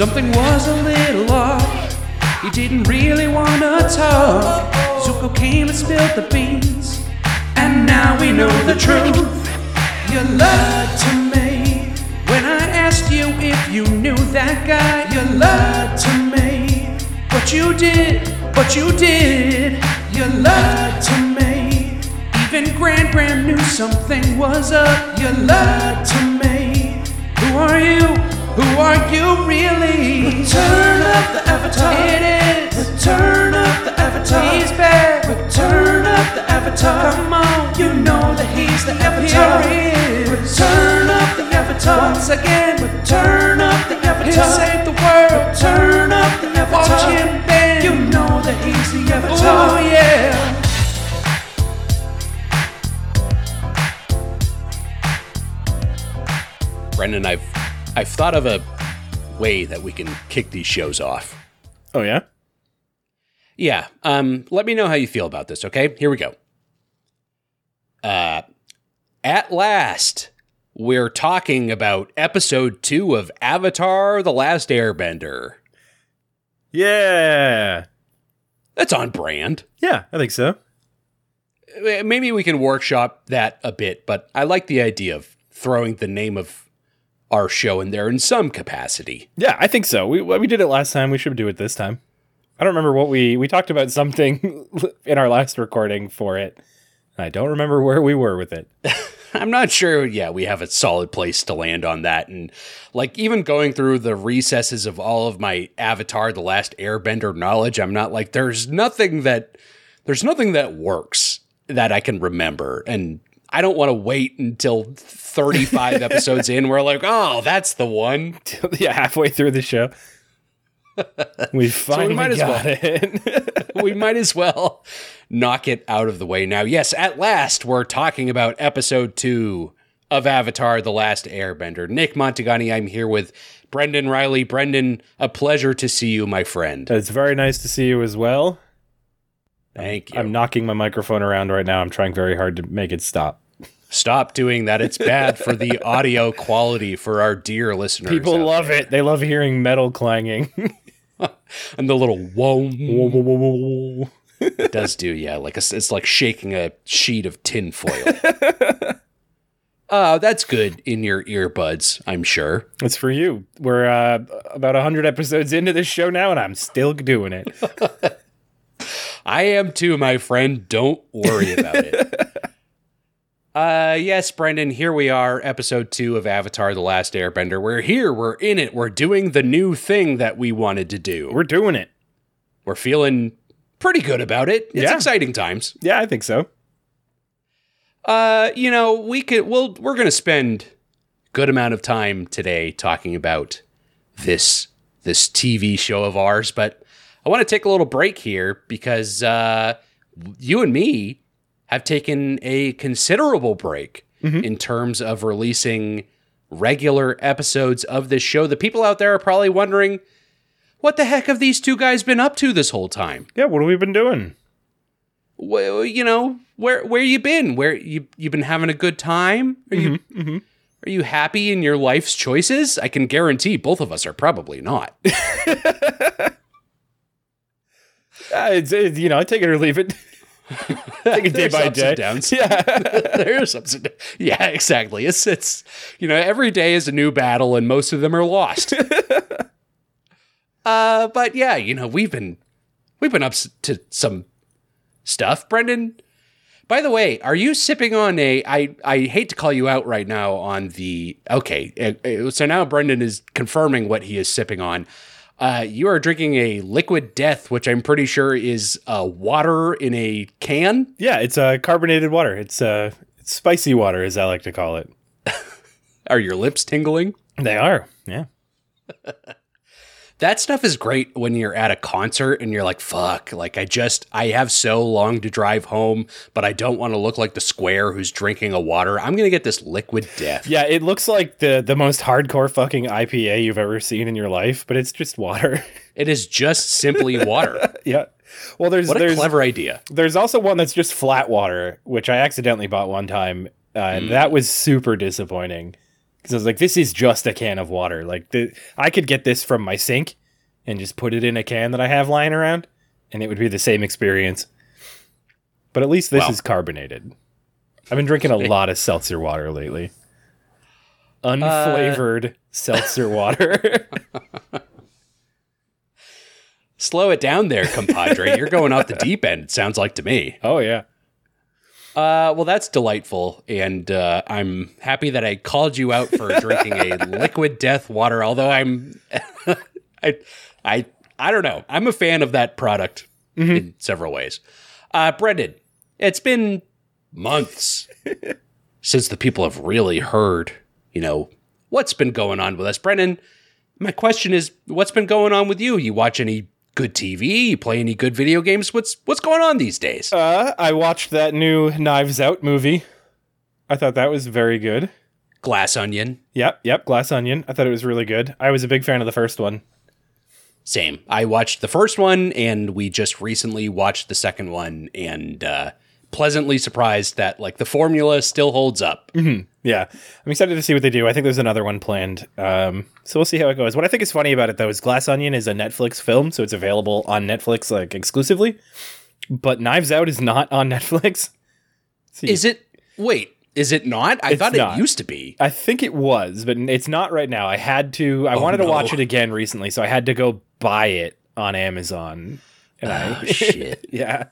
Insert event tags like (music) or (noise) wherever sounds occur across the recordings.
Something was a little off. He didn't really wanna talk. Zuko came and spilled the beans. And now we know the truth. You lied to me when I asked you if you knew that guy. You lied to me, but you did, but you did. You lied to me. Even Gran Gran knew something was up. You lied to me. Who are you? Who are you really? Return of the Avatar. It is. Return of the Avatar. He's back. Return of the Avatar. Come on, you know that he's the Avatar. Here he is. Return of the Avatar. Once again. Return of the Avatar. He'll save the world. Return of the Avatar. Watch him bend. You know that he's the Avatar. Oh yeah. Brendan, I've I've thought of a way that we can kick these shows off. Oh yeah. Yeah. Um, let me know how you feel about this, okay? Here we go. Uh at last, we're talking about episode two of Avatar The Last Airbender. Yeah. That's on brand. Yeah, I think so. Uh, Maybe we can workshop that a bit, but I like the idea of throwing the name of our show in there in some capacity. Yeah, I think so. We we did it last time. We should do it this time. I don't remember what we we talked about something (laughs) in our last recording for it. I don't remember where we were with it. (laughs) I'm not sure. Yeah, we have a solid place to land on that. And like even going through the recesses of all of my Avatar The Last Airbender knowledge, I'm not like there's nothing that there's nothing that works that I can remember. And I don't want to wait until 35 (laughs) episodes in where like, oh, that's the one. yeah, halfway through the show. (laughs) We finally might as got well. it. (laughs) we might as well knock it out of the way now. Yes, at last, we're talking about episode two of Avatar The Last Airbender. Nick Montagani, I'm here with Brendan Riley. Brendan, a pleasure to see you, my friend. it's very nice to see you as well. Thank you. I'm knocking my microphone around right now. I'm trying very hard to make it stop. Stop doing that. It's bad for the (laughs) audio quality for our dear listeners. People love there. it. They love hearing metal clanging. (laughs) And the little whoa Whoa, whoa, whoa, whoa, whoa. it (laughs) does do, yeah. Like a, it's like shaking a sheet of tin foil. Oh, (laughs) that's good in your earbuds, I'm sure. It's for you. We're uh, about 100 episodes into this show now, and I'm still doing it. I am too, my friend. Don't worry about it. Uh yes, Brendan, here we are, episode 2 of Avatar the Last Airbender. We're here, we're in it, we're doing the new thing that we wanted to do. We're doing it. We're feeling pretty good about it. It's Yeah. exciting times. Yeah, I think so. Uh, you know, we could we'll we're going to spend good amount of time today talking about this this TV show of ours, but I want to take a little break here because uh you and me have taken a considerable break mm-hmm. in terms of releasing regular episodes of this show. The people out there are probably wondering what the heck have these two guys been up to this whole time? Yeah, what have we been doing? well, you know, where where you been? Where you you been having a good time? Are you mm-hmm, mm-hmm. are you happy in your life's choices? I can guarantee both of us are probably not. (laughs) Uh, it's, it's, you know, I take it or leave it. (laughs) (laughs) take it day by day. downs. (laughs) Yeah. There's ups and downs. Yeah, exactly. It's it's you know every day is a new battle, and most of them are lost. (laughs) uh, but yeah, you know we've been we've been up to some stuff, Brendan. By the way, are you sipping on a? I I hate to call you out right now on the. Okay, uh, uh, so now Brendan is confirming what he is sipping on. Uh, you are drinking a liquid death, which I'm pretty sure is uh, water in a can. yeah, it's uh, carbonated water. It's uh, it's spicy water, as I like to call it. (laughs) Are your lips tingling? They are. Yeah. (laughs) that stuff is great when you're at a concert and you're like, fuck, like I just, I have so long to drive home, but I don't want to look like the square who's drinking a water. I'm going to get this liquid death. Yeah, it looks like the the most hardcore fucking IPA you've ever seen in your life, but it's just water. (laughs) It is just simply water. (laughs) yeah. Well, there's What a there's clever idea. there's also one that's just flat water, which I accidentally bought one time, uh, and that was super disappointing because I was like, "This is just a can of water. Like, the, I could get this from my sink and just put it in a can that I have lying around, and it would be the same experience." But at least this Well. is carbonated. I've been drinking a lot of seltzer water lately. Uh, Unflavored seltzer water. (laughs) Slow it down there, compadre. You're going off the deep end, it sounds like to me. oh yeah. Uh, well, that's delightful, and uh, I'm happy that I called you out for (laughs) drinking a liquid death water. Although I'm, (laughs) I, I, I don't know. I'm a fan of that product in several ways. Uh, Brendan, it's been months (laughs) since the people have really heard, you know, what's been going on with us. Brendan, my question is, what's been going on with you? You watch any good TV? You play any good video games? What's what's going on these days? Uh, I watched that new Knives Out movie. I thought that was very good. Glass Onion. Yep, yep, Glass Onion. I thought it was really good. I was a big fan of the first one. Same. I watched the first one, and we just recently watched the second one, and uh, pleasantly surprised that like the formula still holds up. Yeah, I'm excited to see what they do. I think there's another one planned. Um, so we'll see how it goes. What I think is funny about it though is Glass Onion is a Netflix film, so it's available on Netflix like exclusively. But Knives Out is not on (laughs) Netflix. Is it? Wait, is it not? I It's thought not. it used to be. I think it was, but it's not right now. I had to. I wanted to watch it again recently, so I had to go buy it on Amazon. And I, Oh, (laughs) shit. yeah.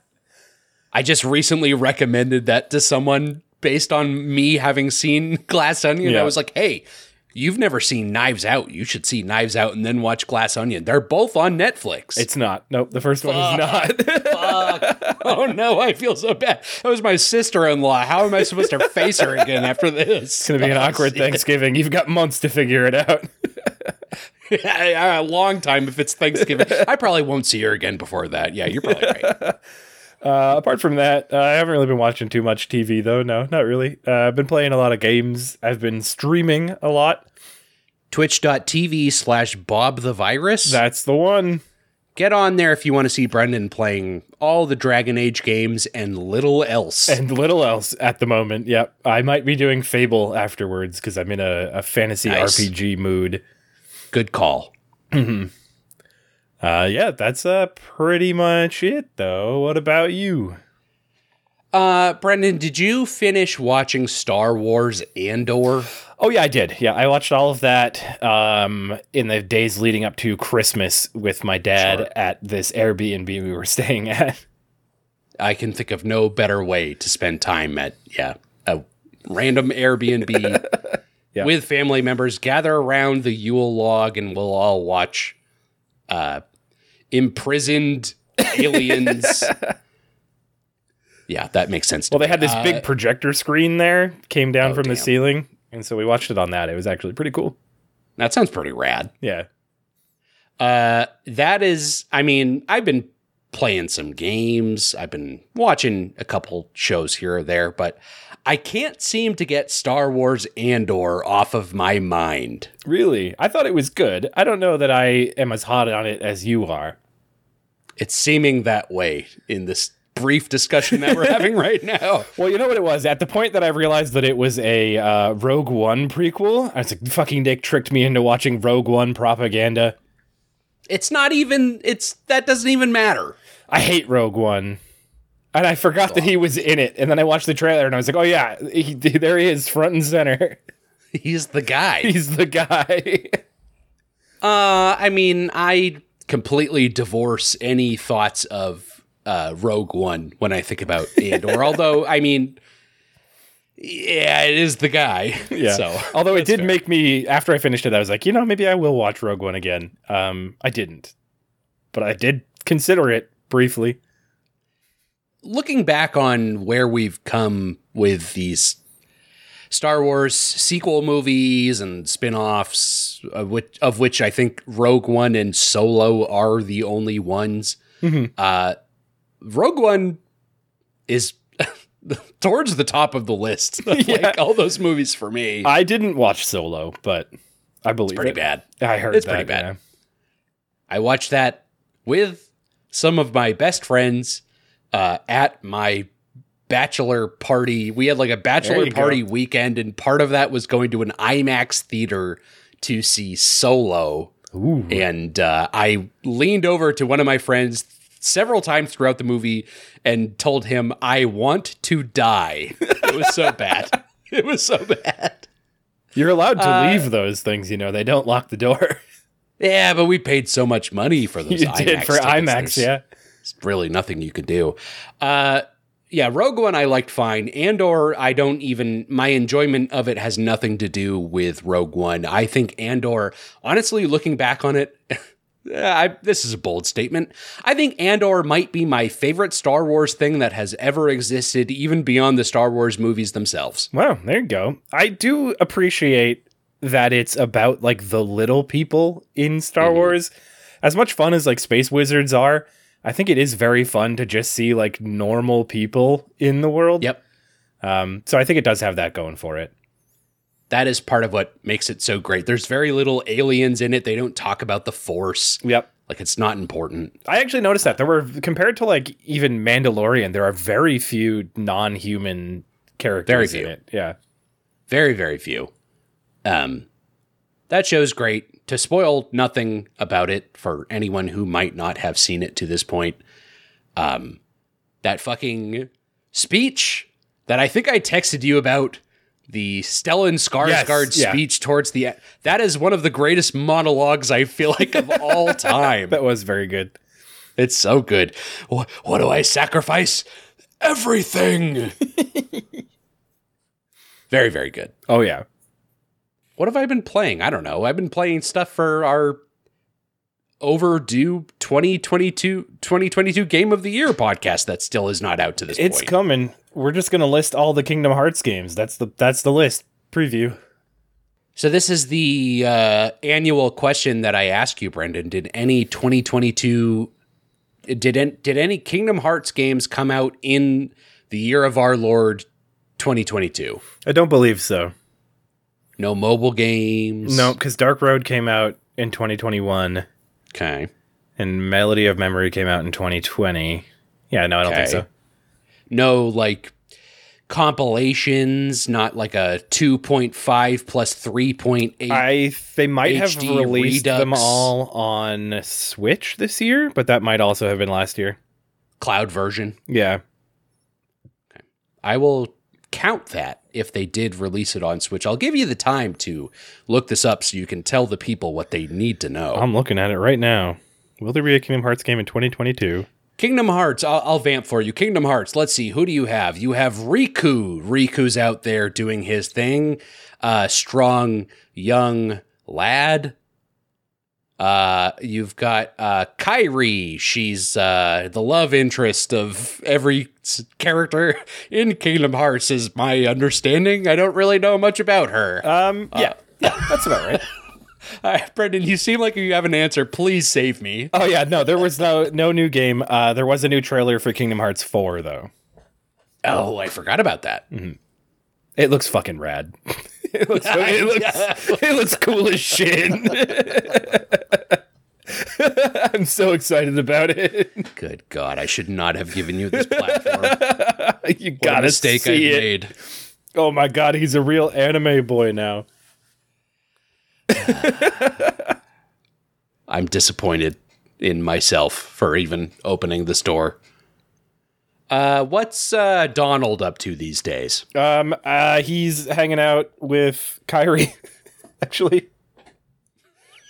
I just recently recommended that to someone based on me having seen (laughs) Glass Onion. Yeah. I was like, hey. You've never seen Knives Out. You should see Knives Out and then watch Glass Onion. They're both on Netflix. It's not. Nope. The first one is not. (laughs) Fuck. oh no, I feel so bad. That was my sister in law. How am I supposed to face her again after this? It's gonna be an oh, awkward Thanksgiving. You've got months to figure it out. yeah, (laughs) a long time if it's Thanksgiving. I probably won't see her again before that. Yeah, you're probably right. Uh, apart from that, uh, I haven't really been watching too much TV though. No, not really. Uh, I've been playing a lot of games. I've been streaming a lot. Twitch.tv slash Bob the Virus. That's the one. Get on there if you want to see Brendan playing all the Dragon Age games and little else. And little else at the moment. Yep. I might be doing Fable afterwards because I'm in a, a fantasy Nice. RPG mood. Good call. Uh, yeah, that's uh, pretty much it though. What about you? Uh, Brendan, did you finish watching Star Wars Andor? Oh yeah, I did. Yeah, I watched all of that um, in the days leading up to Christmas with my dad Sure. at this Airbnb we were (laughs) staying at. I can think of no better way to spend time at yeah a random Airbnb (laughs) Yeah. with family members. Gather around the Yule log, and we'll all watch uh, imprisoned aliens. yeah, that makes sense. Well, they me. had this Uh, big projector screen there, came down Oh, from the ceiling, and so we watched it on that. It was actually pretty cool. that sounds pretty rad. Yeah. Uh, that is, I mean, I've been playing some games. I've been watching a couple shows here or there, but I can't seem to get Star Wars Andor off of my mind. Really? I thought it was good. I don't know that I am as hot on it as you are. It's seeming that way in this brief discussion that we're (laughs) having right now. Well, you know what it was? At the point that I realized that it was a uh, Rogue One prequel, I was like, fucking Nick tricked me into watching Rogue One propaganda. It's not even, it's, that doesn't even matter. I hate Rogue One. And I forgot that he was in it. And then I watched the trailer and I was like, oh, yeah, he, (laughs) there he is, front and center. (laughs) He's the guy. He's the guy. (laughs) Uh, I mean, I completely divorce any thoughts of uh, Rogue One when I think about Andor. although, I mean, yeah, it is the guy. Yeah. So, Although it did fair. make me, after I finished it, I was like, you know, maybe I will watch Rogue One again. Um, I didn't. But I did consider it briefly. Looking back on where we've come with these Star Wars sequel movies and spin-offs of which, of which I think Rogue One and Solo are the only ones. Uh, Rogue One is (laughs) towards the top of the list. (laughs) Yeah. Like all those movies for me. I didn't watch Solo, but I believe pretty it. bad. I heard It's that, pretty bad. yeah. I watched that with some of my best friends uh, at my bachelor party. We had like a bachelor you go. party weekend, and part of that was going to an IMAX theater to see Solo. Ooh. And uh, I leaned over to one of my friends several times throughout the movie and told him, I want to die. It was so bad. (laughs) It was so bad. You're allowed to Uh, leave those things, you know. They don't lock the door. Yeah, but we paid so much money for (laughs) those you IMAX did for. IMAX, yeah. It's really nothing you could do. Uh, yeah, Rogue One I liked fine. Andor, I don't even my enjoyment of it has nothing to do with Rogue One. I think Andor, honestly, looking back on it, (laughs) I, this is a bold statement. I think Andor might be my favorite Star Wars thing that has ever existed, even beyond the Star Wars movies themselves. Well, there you go. I do appreciate that it's about like the little people in Star Mm-hmm. Wars. As much fun as like space wizards are, I think it is very fun to just see like normal people in the world. Yep. Um, so I think it does have that going for it. That is part of what makes it so great. There's very little aliens in it. They don't talk about the Force. Yep. Like it's not important. I actually noticed that there were compared to like even Mandalorian, there are very few non-human characters Very in few. it. Yeah. very very few um that show's great to spoil nothing about it for anyone who might not have seen it to this point um that fucking speech that i think i texted you about the Stellan Skarsgård Yes, yeah. speech towards the e- that is one of the greatest monologues I feel like of all (laughs) time. That was very good. It's so good. What, what do I sacrifice? Everything. (laughs) very very good. Oh yeah. What have I been playing? I don't know. I've been playing stuff for our overdue 2022 2022 game of the year podcast that still is not out to this It's point. coming. We're just gonna list all the Kingdom Hearts games. That's the that's the list preview. so this is the uh, annual question that I ask you, Brendan. Did any 2022 did an, did any Kingdom Hearts games come out in the year of our Lord 2022? I don't believe so. No mobile games. No, because Dark Road came out in 2021, Okay. and Melody of Memory came out in 2020. Yeah, no, I don't think so. no like compilations, not like a 2.5 plus 3.8. I they might have HD released them all on Switch this year, but that might also have been last year. cloud version. Yeah. I will count that if they did release it on Switch. I'll give you the time to look this up so you can tell the people what they need to know. I'm looking at it right now. Will there be a Kingdom Hearts game in 2022? Kingdom Hearts, I'll, I'll vamp for you. Kingdom Hearts, let's see, who do you have? You have Riku. Riku's out there doing his thing. Uh, strong, young lad. Uh, you've got uh, Kairi. She's uh, the love interest of every character in Kingdom Hearts, is my understanding. I don't really know much about her. Um, yeah, yeah, that's about right. (laughs) Uh, Brendan, you seem like you have an answer. Please save me. Oh yeah, no, there was no no new game. Uh, there was a new trailer for Kingdom Hearts 4 though. Oh, I forgot about that. It looks fucking rad. (laughs) it looks (laughs) it looks it looks cool as shit. (laughs) I'm so excited about it. Good God, I should not have given you this platform. (laughs) you What a gotta mistake I it. made. Oh my god, he's a real anime boy now. (laughs) I'm disappointed in myself for even opening the store. Uh, what's uh, Donald up to these days? Um, uh, he's hanging out with Kairi. Actually,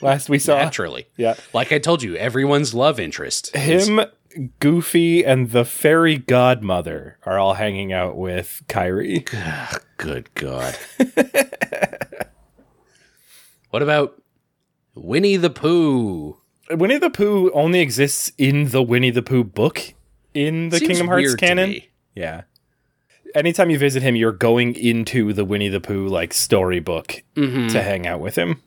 last we saw Naturally. yeah, Like I told you, everyone's love interest. is- him, Goofy, and the fairy godmother are all hanging out with Kairi. Good God. (laughs) what about Winnie the Pooh? Winnie the Pooh only exists in the Winnie the Pooh book in the Seems Kingdom Hearts canon. Yeah. anytime you visit him, you're going into the Winnie the Pooh like storybook mm-hmm. to hang out with him.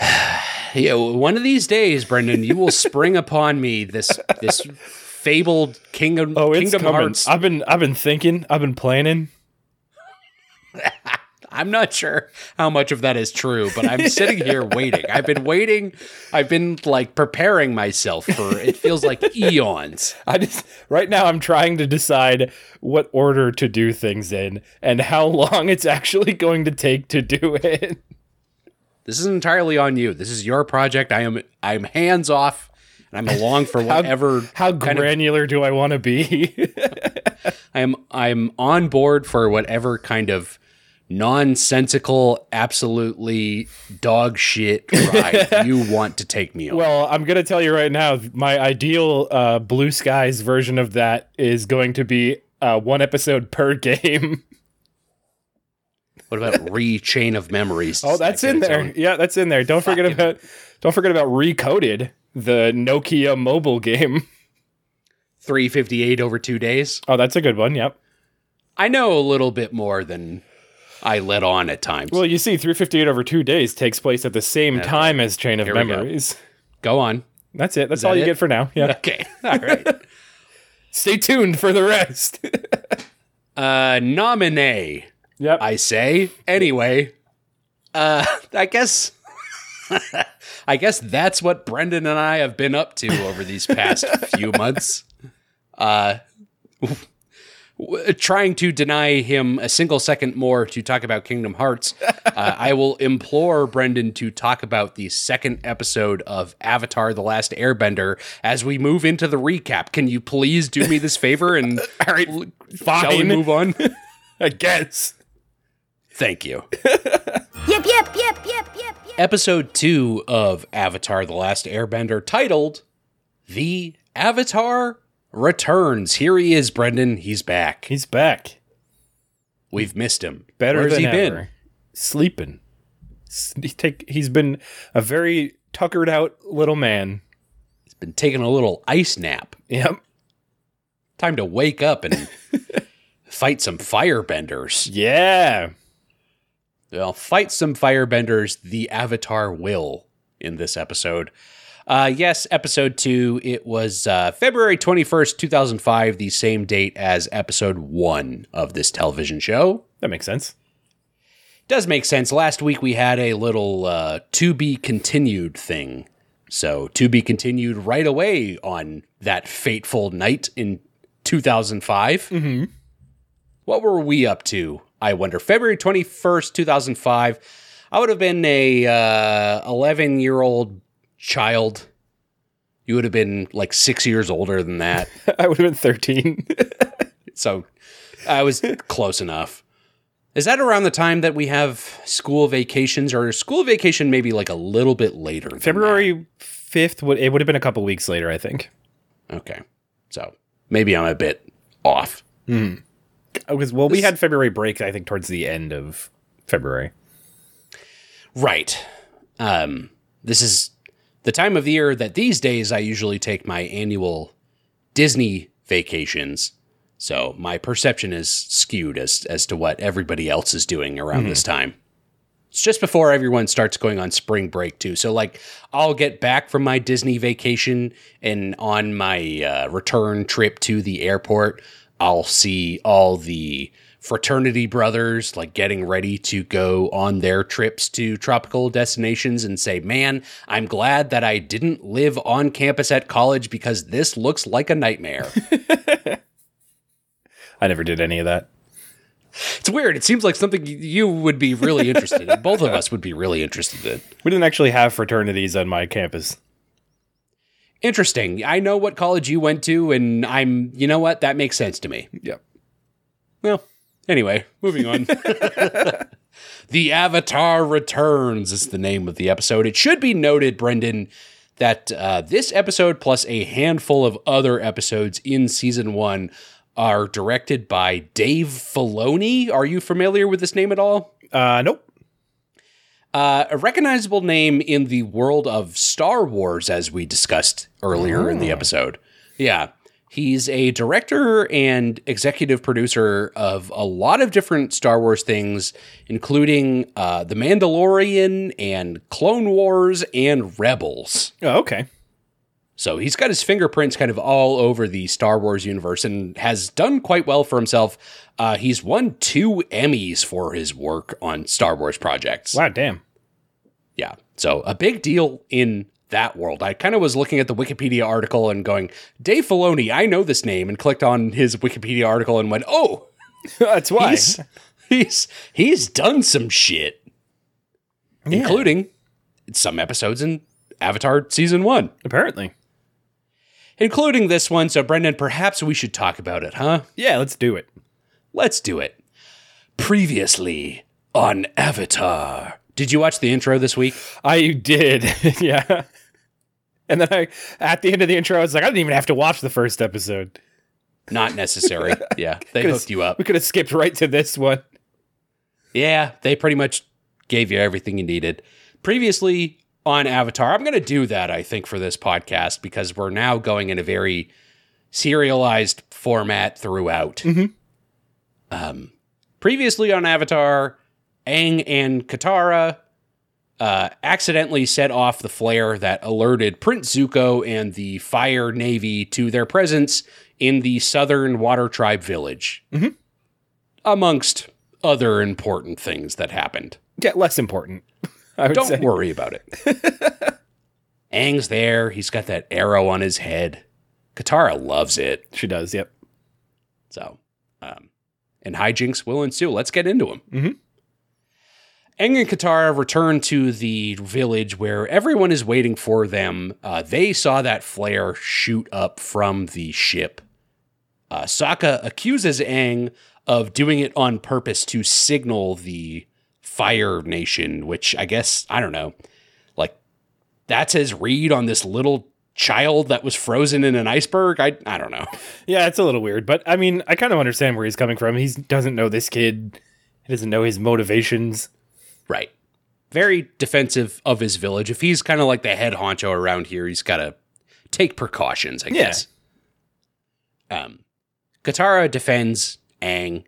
(sighs) Yeah, one of these days, Brendan, you will spring upon me this this fabled Kingdom Oh, it's Kingdom coming. Hearts. I've been I've been thinking, I've been planning. (laughs) I'm not sure how much of that is true, but I'm sitting here (laughs) waiting. I've been waiting. I've been like preparing myself for it feels like (laughs) eons. I just right now I'm trying to decide what order to do things in and how long it's actually going to take to do it. This is entirely on you. This is your project. I am I'm hands off and I'm along for (laughs) whatever How of granular do I want to be? (laughs) I'm I'm on board for whatever kind of nonsensical, absolutely dog shit (laughs) ride you want to take me on. well, I'm going to tell you right now, my ideal uh, Blue Skies version of that is going to be uh, one episode per game. What about re chain of memories? Oh, that's in there. on? Yeah, that's in there. Don't forget about don't forget about Recoded, the Nokia mobile game. 358 over 2 days. Oh, that's a good one. Yep. I know a little bit more than I let on at times. Well, you see, 358 over two days takes place at the same time as Chain of Here we go. Memories. Go on. That's it. That's that all you it? get for now. Yeah. Okay. All right. (laughs) Stay tuned for the rest. (laughs) uh nominee. Yep. I say. Anyway, uh, (laughs) I guess, (laughs) I guess that's what Brendan and I have been up to over these past (laughs) few months. Uh, trying to deny him a single second more to talk about Kingdom Hearts. Uh, I will implore Brendan to talk about the second episode of Avatar: The Last Airbender as we move into the recap. Can you please do me this favor and all right. shall we move on? I guess. Thank you. (laughs) Yep, yep, yep, yep, yep, yep. episode two of Avatar The Last Airbender titled The Avatar Returns. Here he is, Brendan. He's back. He's back. We've missed him. Better Where's than he ever. been? Sleeping. He take. He's been a very tuckered out little man. He's been taking a little ice nap. Yep. Time to wake up and (laughs) fight some firebenders. Yeah. Well, fight some firebenders. The Avatar will in this episode. Uh, yes, episode two. It was uh, February 21st, 2005, the same date as episode one of this television show. That makes sense. Does make sense. Last week we had a little uh, to be continued thing. So, to be continued right away on that fateful night in 2005. Mm-hmm. What were we up to? I wonder. February 21st, 2005. I would have been a uh, 11 year old child. You would have been like six years older than that. (laughs) I would have been 13. (laughs) So I was close enough. Is that around the time that we have school vacations, or school vacation maybe like a little bit later? February 5th would it would have been a couple weeks later, I think. Okay, so maybe I'm a bit off. Mm. Because well, we had February break, I think, towards the end of February. Right. Um, this is the time of the year that these days I usually take my annual Disney vacations. So my perception is skewed as as to what everybody else is doing around this time. It's just before everyone starts going on spring break too. So like I'll get back from my Disney vacation and on my uh, return trip to the airport, I'll see all the fraternity brothers like getting ready to go on their trips to tropical destinations and say, "Man, I'm glad that I didn't live on campus at college because this looks like a nightmare." (laughs) I never did any of that. it's weird. It seems like something you would be really interested in. Both of (laughs) us would be really interested in. We didn't actually have fraternities on my campus. Interesting. I know what college you went to, and I'm, you know what? That makes sense to me. Yep. Well, anyway, moving on. (laughs) the Avatar Returns is the name of the episode. It should be noted, Brendan, that uh, this episode plus a handful of other episodes in season one are directed by Dave Filoni. Are you familiar with this name at all? Uh, nope. Uh, a recognizable name in the world of Star Wars, as we discussed earlier in the episode. Yeah. He's a director and executive producer of a lot of different Star Wars things, including uh, The Mandalorian and Clone Wars and Rebels. Oh, okay. So he's got his fingerprints kind of all over the Star Wars universe and has done quite well for himself. Uh, he's won two Emmys for his work on Star Wars projects. Wow, damn. Yeah. So a big deal in that world. I kind of was looking at the Wikipedia article and going, Dave Filoni, I know this name, and clicked on his Wikipedia article and went, oh, (laughs) That's why. he's he's he's done some shit, including some episodes in Avatar season one, Apparently. including this one. So Brendan, perhaps we should talk about it, huh? Yeah, let's do it. Let's do it. Previously on Avatar. Did you watch the intro this week? I did. (laughs) yeah. And then I, at the end of the intro, I was like, I didn't even have to watch the first episode. Not necessary. (laughs) Yeah, they hooked you up. We could have skipped right to this one. Yeah, they pretty much gave you everything you needed. Previously on Avatar, I'm going to do that, I think, for this podcast because we're now going in a very serialized format throughout. Mm-hmm. Um, previously on Avatar, Aang and Katara uh, accidentally set off the flare that alerted Prince Zuko and the Fire Navy to their presence in the southern Water Tribe village, amongst other important things that happened. Yeah, less important. I would Don't say. worry about it. (laughs) Aang's there. He's got that arrow on his head. Katara loves it. She does, yep. So, um, and hijinks will ensue. Let's get into them. Mhm. Aang and Katara return to the village where everyone is waiting for them. Uh, they saw that flare shoot up from the ship. Uh, Sokka accuses Aang of doing it on purpose to signal the Fire Nation, which I guess, I don't know, like that's his read on this little child that was frozen in an iceberg. I, I don't know. Yeah, it's a little weird, but I mean, I kind of understand where he's coming from. He doesn't know this kid. He doesn't know his motivations. Right. Very defensive of his village. If he's kind of like the head honcho around here, he's got to take precautions, I Yeah. guess. Um, Katara defends Aang.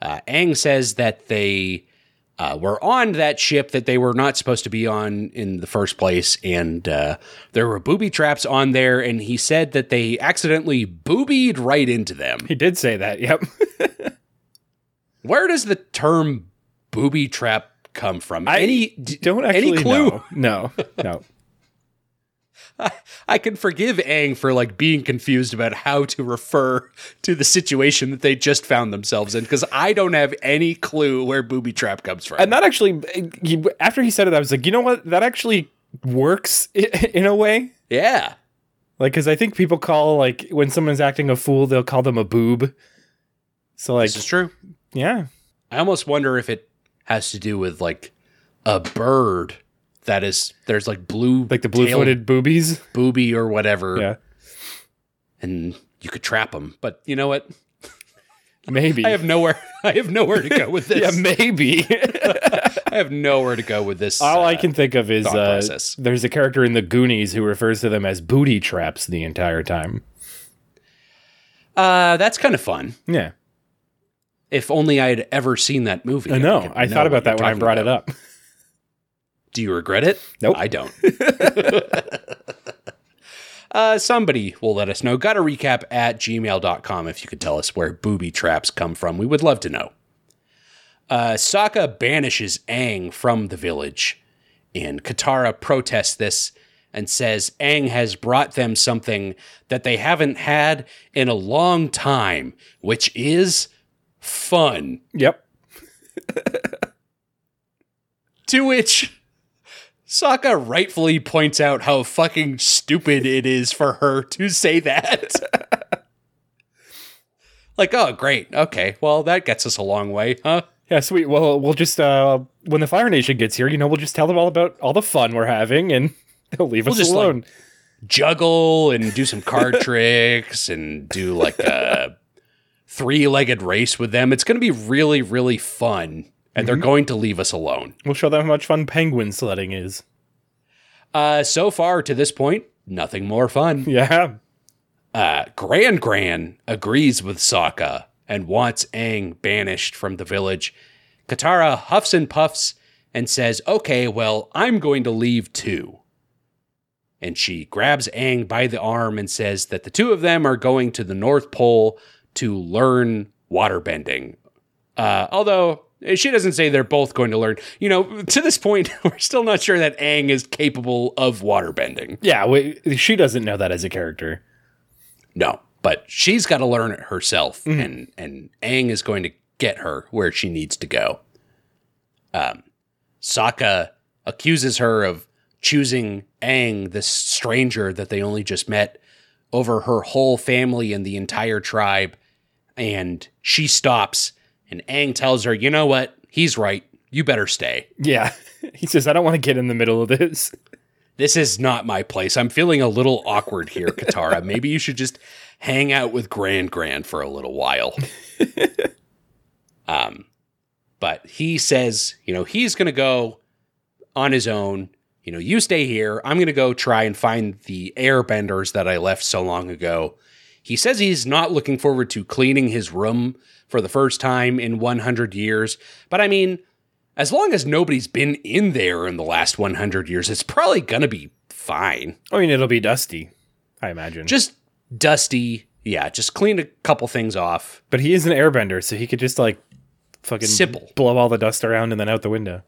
Uh, Aang says that they uh, were on that ship that they were not supposed to be on in the first place, and uh, there were booby traps on there, and he said that they accidentally boobied right into them. He did say that, yep. (laughs) Where does the term booby trap come from? any Don't actually any clue? know. No, no. (laughs) I can forgive Aang for like being confused about how to refer to the situation that they just found themselves in because I don't have any clue where booby trap comes from. And that actually, he, after he said it, I was like, you know what? That actually works (laughs) in a way. yeah, Like, because I think people call, like, when someone's acting a fool, they'll call them a boob. So, like, this is true. yeah. I almost wonder if it has to do with like a bird that is there's like blue Like the blue footed boobies. booby or whatever, Yeah. and you could trap them. But you know what? Maybe. (laughs) I have nowhere. (laughs) I have nowhere to go with (laughs) this. yeah, maybe. I have nowhere to go with this. All I uh, can think of is uh, there's a character in the Goonies who refers to them as booty traps the entire time. Uh, that's kind of fun. Yeah. If only I had ever seen that movie. I know. could I know thought about that when I brought about. it up. Do you regret it? Nope. I don't. (laughs) uh, somebody will let us know. Got a recap at gmail.com if you could tell us where booby traps come from. We would love to know. Uh, Sokka banishes Aang from the village, and Katara protests this and says Aang has brought them something that they haven't had in a long time, which is fun. Yep. To which Sokka rightfully points out how fucking stupid it is for her to say that. (laughs) like, oh, great. Okay. Well, that gets us a long way, huh? Yeah, sweet. Well, we'll just uh when the Fire Nation gets here, you know, we'll just tell them all about all the fun we're having, and (laughs) they'll leave us just, like, alone. Juggle and do some card (laughs) tricks and do like a three legged race with them. It's going to be really, really fun. And they're going to leave us alone. we'll show them how much fun penguin sledding is. Uh, so far to this point, nothing more fun. (laughs) Yeah. Uh, Gran Gran agrees with Sokka and wants Aang banished from the village. Katara huffs and puffs and says, Okay, well, I'm going to leave too. And she grabs Aang by the arm and says that the two of them are going to the North Pole to learn waterbending. Uh, although she doesn't say they're both going to learn. You know, to this point, (laughs) we're still not sure that Aang is capable of waterbending. Yeah, wait, she doesn't know that as a character. No, but she's got to learn it herself, and and Aang is going to get her where she needs to go. Um, Sokka accuses her of choosing Aang, this stranger that they only just met, over her whole family and the entire tribe, and she stops. And Aang tells her, "You know what? He's right. You better stay. Yeah. (laughs) He says, I don't want to get in the middle of this. This is not my place. I'm feeling a little awkward here, Katara. (laughs) Maybe you should just hang out with Gran Gran for a little while." (laughs) Um, but he says, you know, he's going to go on his own. You know, you stay here. I'm going to go try and find the airbenders that I left so long ago. He says he's not looking forward to cleaning his room for the first time in 100 years. But I mean, as long as nobody's been in there in the last 100 years, it's probably going to be fine. I mean, it'll be dusty, I imagine. Just dusty. Yeah, just clean a couple things off. but he is an airbender, so he could just like fucking Simple. blow all the dust around and then out the window.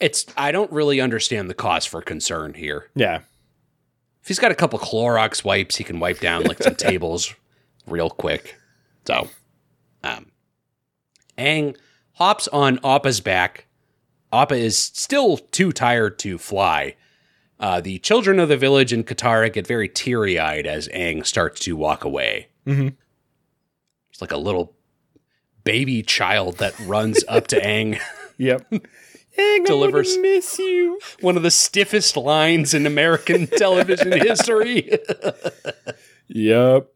It's I don't really understand the cause for concern here. Yeah. If he's got a couple Clorox wipes, he can wipe down like some (laughs) tables real quick. So, um, Aang hops on Appa's back. Appa is still too tired to fly. Uh, the children of the village in Katara get very teary eyed as Aang starts to walk away. Mhm. It's like a little baby child that runs up to Aang. (laughs) Yep. Aang, Delivers- I miss you. One of the stiffest lines in American (laughs) television history. (laughs) Yep.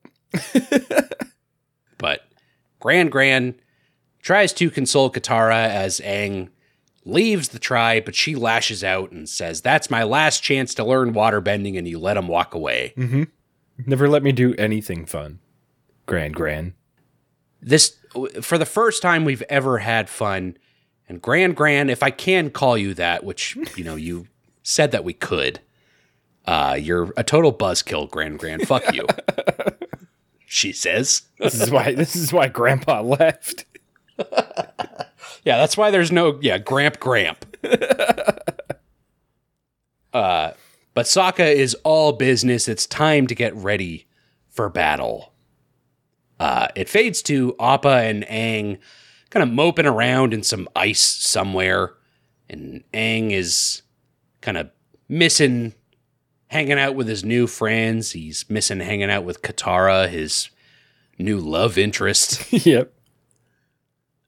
But Gran Gran tries to console Katara as Aang leaves the tribe, but she lashes out and says, That's my last chance to learn waterbending, and you let him walk away. Never let me do anything fun. Grand, grand. This, for the first time we've ever had fun, and Grand Gran, if I can call you that, which, you know, you said that we could, uh, you're a total buzzkill, Grand Gran. Fuck you. (laughs) she says. (laughs) This is why. This is why Grandpa (laughs) left. Yeah, that's why there's no yeah, Gramp Gramp. (laughs) uh but Sokka is all business. It's time to get ready for battle. Uh it fades to Appa and Aang kind of moping around in some ice somewhere. And Aang is kind of missing hanging out with his new friends. He's missing hanging out with Katara, his new love interest. (laughs) yep.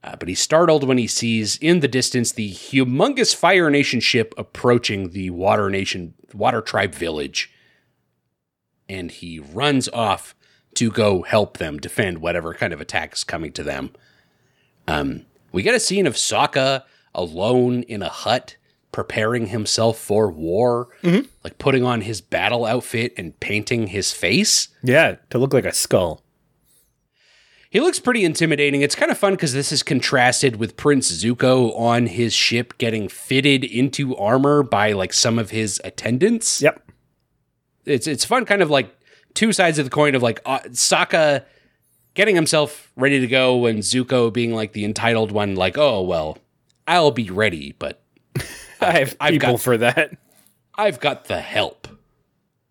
Uh, but he's startled when he sees in the distance the humongous Fire Nation ship approaching the Water Nation, Water Tribe village. And he runs off to go help them defend whatever kind of attack is coming to them. Um, we get a scene of Sokka alone in a hut, preparing himself for war, like putting on his battle outfit and painting his face. Yeah, to look like a skull. He looks pretty intimidating. It's kind of fun because this is contrasted with Prince Zuko on his ship getting fitted into armor by like some of his attendants. Yep. It's it's fun, kind of like two sides of the coin of like uh, Sokka getting himself ready to go and Zuko being like the entitled one, like, oh well, I'll be ready, but (laughs) (laughs) I have I've people got- for that. I've got the help.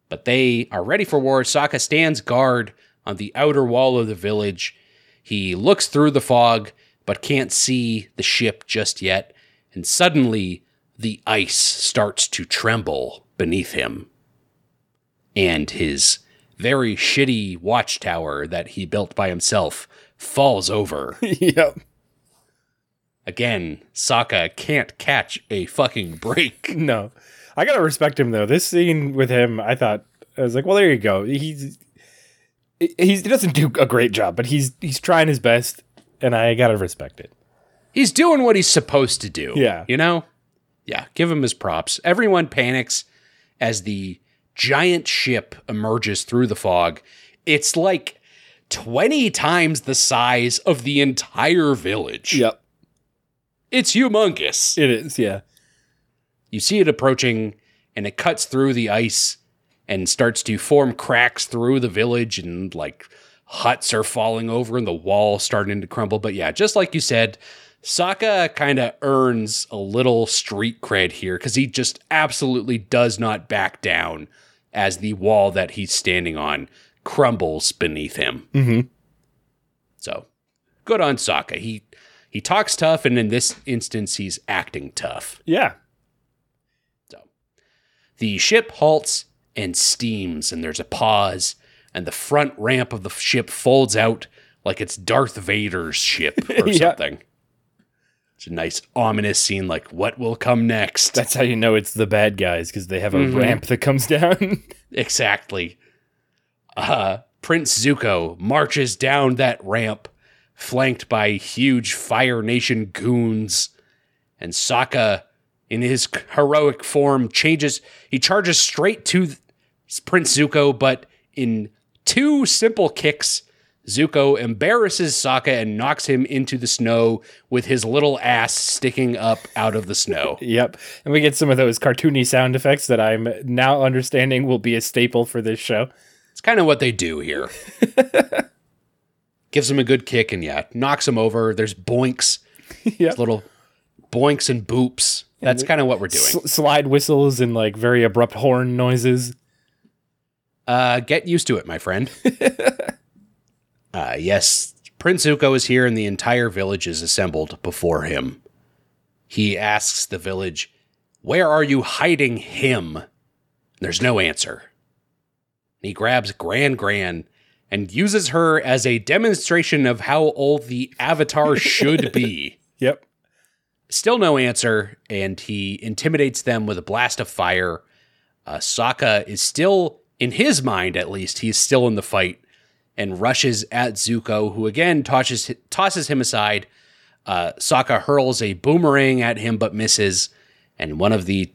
But they are ready for war. Sokka stands guard on the outer wall of the village. He looks through the fog, but can't see the ship just yet. And suddenly, the ice starts to tremble beneath him. And his very shitty watchtower that he built by himself falls over. (laughs) yep. Again, Sokka can't catch a fucking break. (laughs) No. I gotta respect him though. This scene with him, I thought I was like, well, there you go. He's he's he doesn't do a great job, but he's he's trying his best, and I gotta respect it. he's doing what he's supposed to do. Yeah. You know? Yeah, give him his props. Everyone panics as the giant ship emerges through the fog. It's like 20 times the size of the entire village. Yep. It's humongous. It is, yeah. You see it approaching, and it cuts through the ice and starts to form cracks through the village, and like huts are falling over and the wall starting to crumble. But yeah, just like you said, Sokka kind of earns a little street cred here because he just absolutely does not back down as the wall that he's standing on crumbles beneath him. Mm-hmm. So good on Sokka. He he talks tough, and in this instance, he's acting tough. Yeah. So the ship halts and steams, and there's a pause, and the front ramp of the ship folds out like it's Darth Vader's ship (laughs) or Yeah. something. It's a nice ominous scene, like what will come next. That's how you know it's the bad guys because they have a Mhm. ramp that comes (laughs) down. exactly. Uh, Prince Zuko marches down that ramp, flanked by huge Fire Nation goons, and Sokka, in his heroic form, changes. He charges straight to Prince Zuko, but in two simple kicks, Zuko embarrasses Sokka and knocks him into the snow with his little ass sticking up out of the snow. (laughs) yep. And we get some of those cartoony sound effects that I'm now understanding will be a staple for this show. It's kind of what they do here. (laughs) Gives him a good kick and yeah, knocks him over. There's boinks, (laughs) yep. little boinks and boops. That's kind of what we're doing. Slide whistles and like very abrupt horn noises. Uh, get used to it, my friend. (laughs) uh, yes, Prince Zuko is here and the entire village is assembled before him. He asks the village, Where are you hiding him? There's no answer. He grabs Gran Gran and uses her as a demonstration of how old the Avatar (laughs) should be. Yep. Still no answer, and he intimidates them with a blast of fire. Uh, Sokka is still, in his mind at least, he's still in the fight and rushes at Zuko, who again tosses, tosses him aside. Uh, Sokka hurls a boomerang at him but misses, and one of the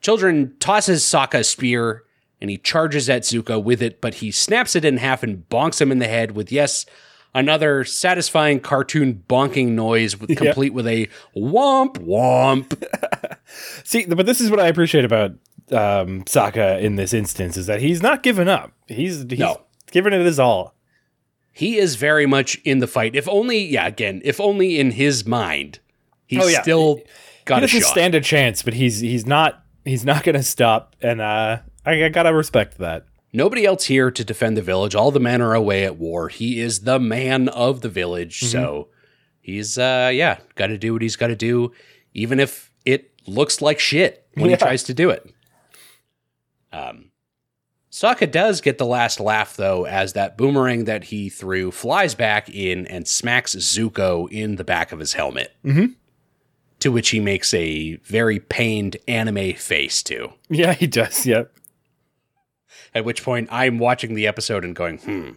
children tosses Sokka a spear and he charges at Zuko with it, but he snaps it in half and bonks him in the head with, yes, another satisfying cartoon bonking noise with, (laughs) complete with a womp womp. (laughs) See, but this is what I appreciate about um, Sokka in this instance is that he's not giving up. He's, he's No. giving it his all. he is very much in the fight. If only, yeah, again, if only in his mind, he's Oh, yeah. still got he a doesn't shot. stand a chance, but he's he's not he's not going to stop, and uh, I, I gotta respect that. Nobody else here to defend the village. All the men are away at war. He is the man of the village. Mm-hmm. So he's, uh, yeah, got to do what he's got to do, even if it looks like shit when Yeah. he tries to do it. Um, Sokka does get the last laugh, though, as that boomerang that he threw flies back in and smacks Zuko in the back of his helmet. Mhm. To which he makes a very pained anime face, too. Yeah, he does. Yep. At which point I'm watching the episode and going, hmm,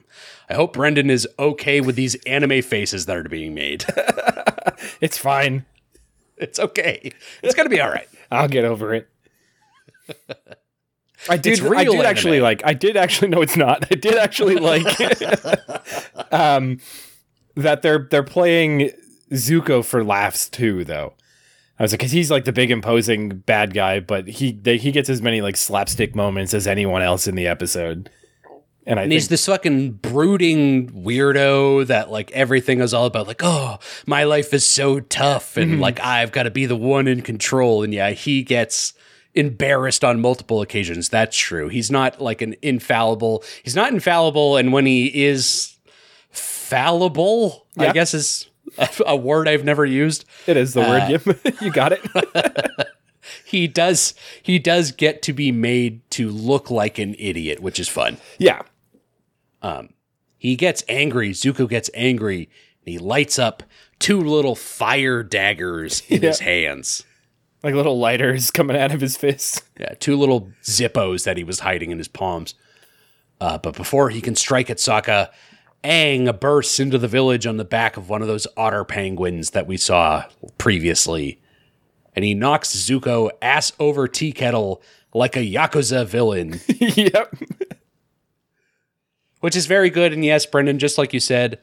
I hope Brendan is okay with these anime faces that are being made. (laughs) It's fine. it's okay. It's going to be all right. (laughs) I'll get over it. I did. I did actually like. I did actually. No, it's not. I did actually like. (laughs) um, that they're they're playing Zuko for laughs too, though. I was like, because he's like the big imposing bad guy, but he they, he gets as many like slapstick moments as anyone else in the episode. And I And he's this fucking brooding weirdo that like everything is all about like, oh, my life is so tough and mm-hmm. like I've got to be the one in control. And yeah, he gets embarrassed on multiple occasions. That's true. He's not like an infallible. He's not infallible. And when he is fallible, I guess is (laughs) a, word I've never used. it is the uh, word. (laughs) You got it. (laughs) He does he does get to be made to look like an idiot, which is fun. yeah. Um, he gets angry. Zuko gets angry. And he lights up two little fire daggers in his hands. Like little lighters coming out of his fists. Yeah, two little zippos that he was hiding in his palms. Uh, but before he can strike at Sokka, Aang bursts into the village on the back of one of those otter penguins that we saw previously. And he knocks Zuko ass over tea kettle like a Yakuza villain. (laughs) yep. which is very good. And yes, Brendan, just like you said,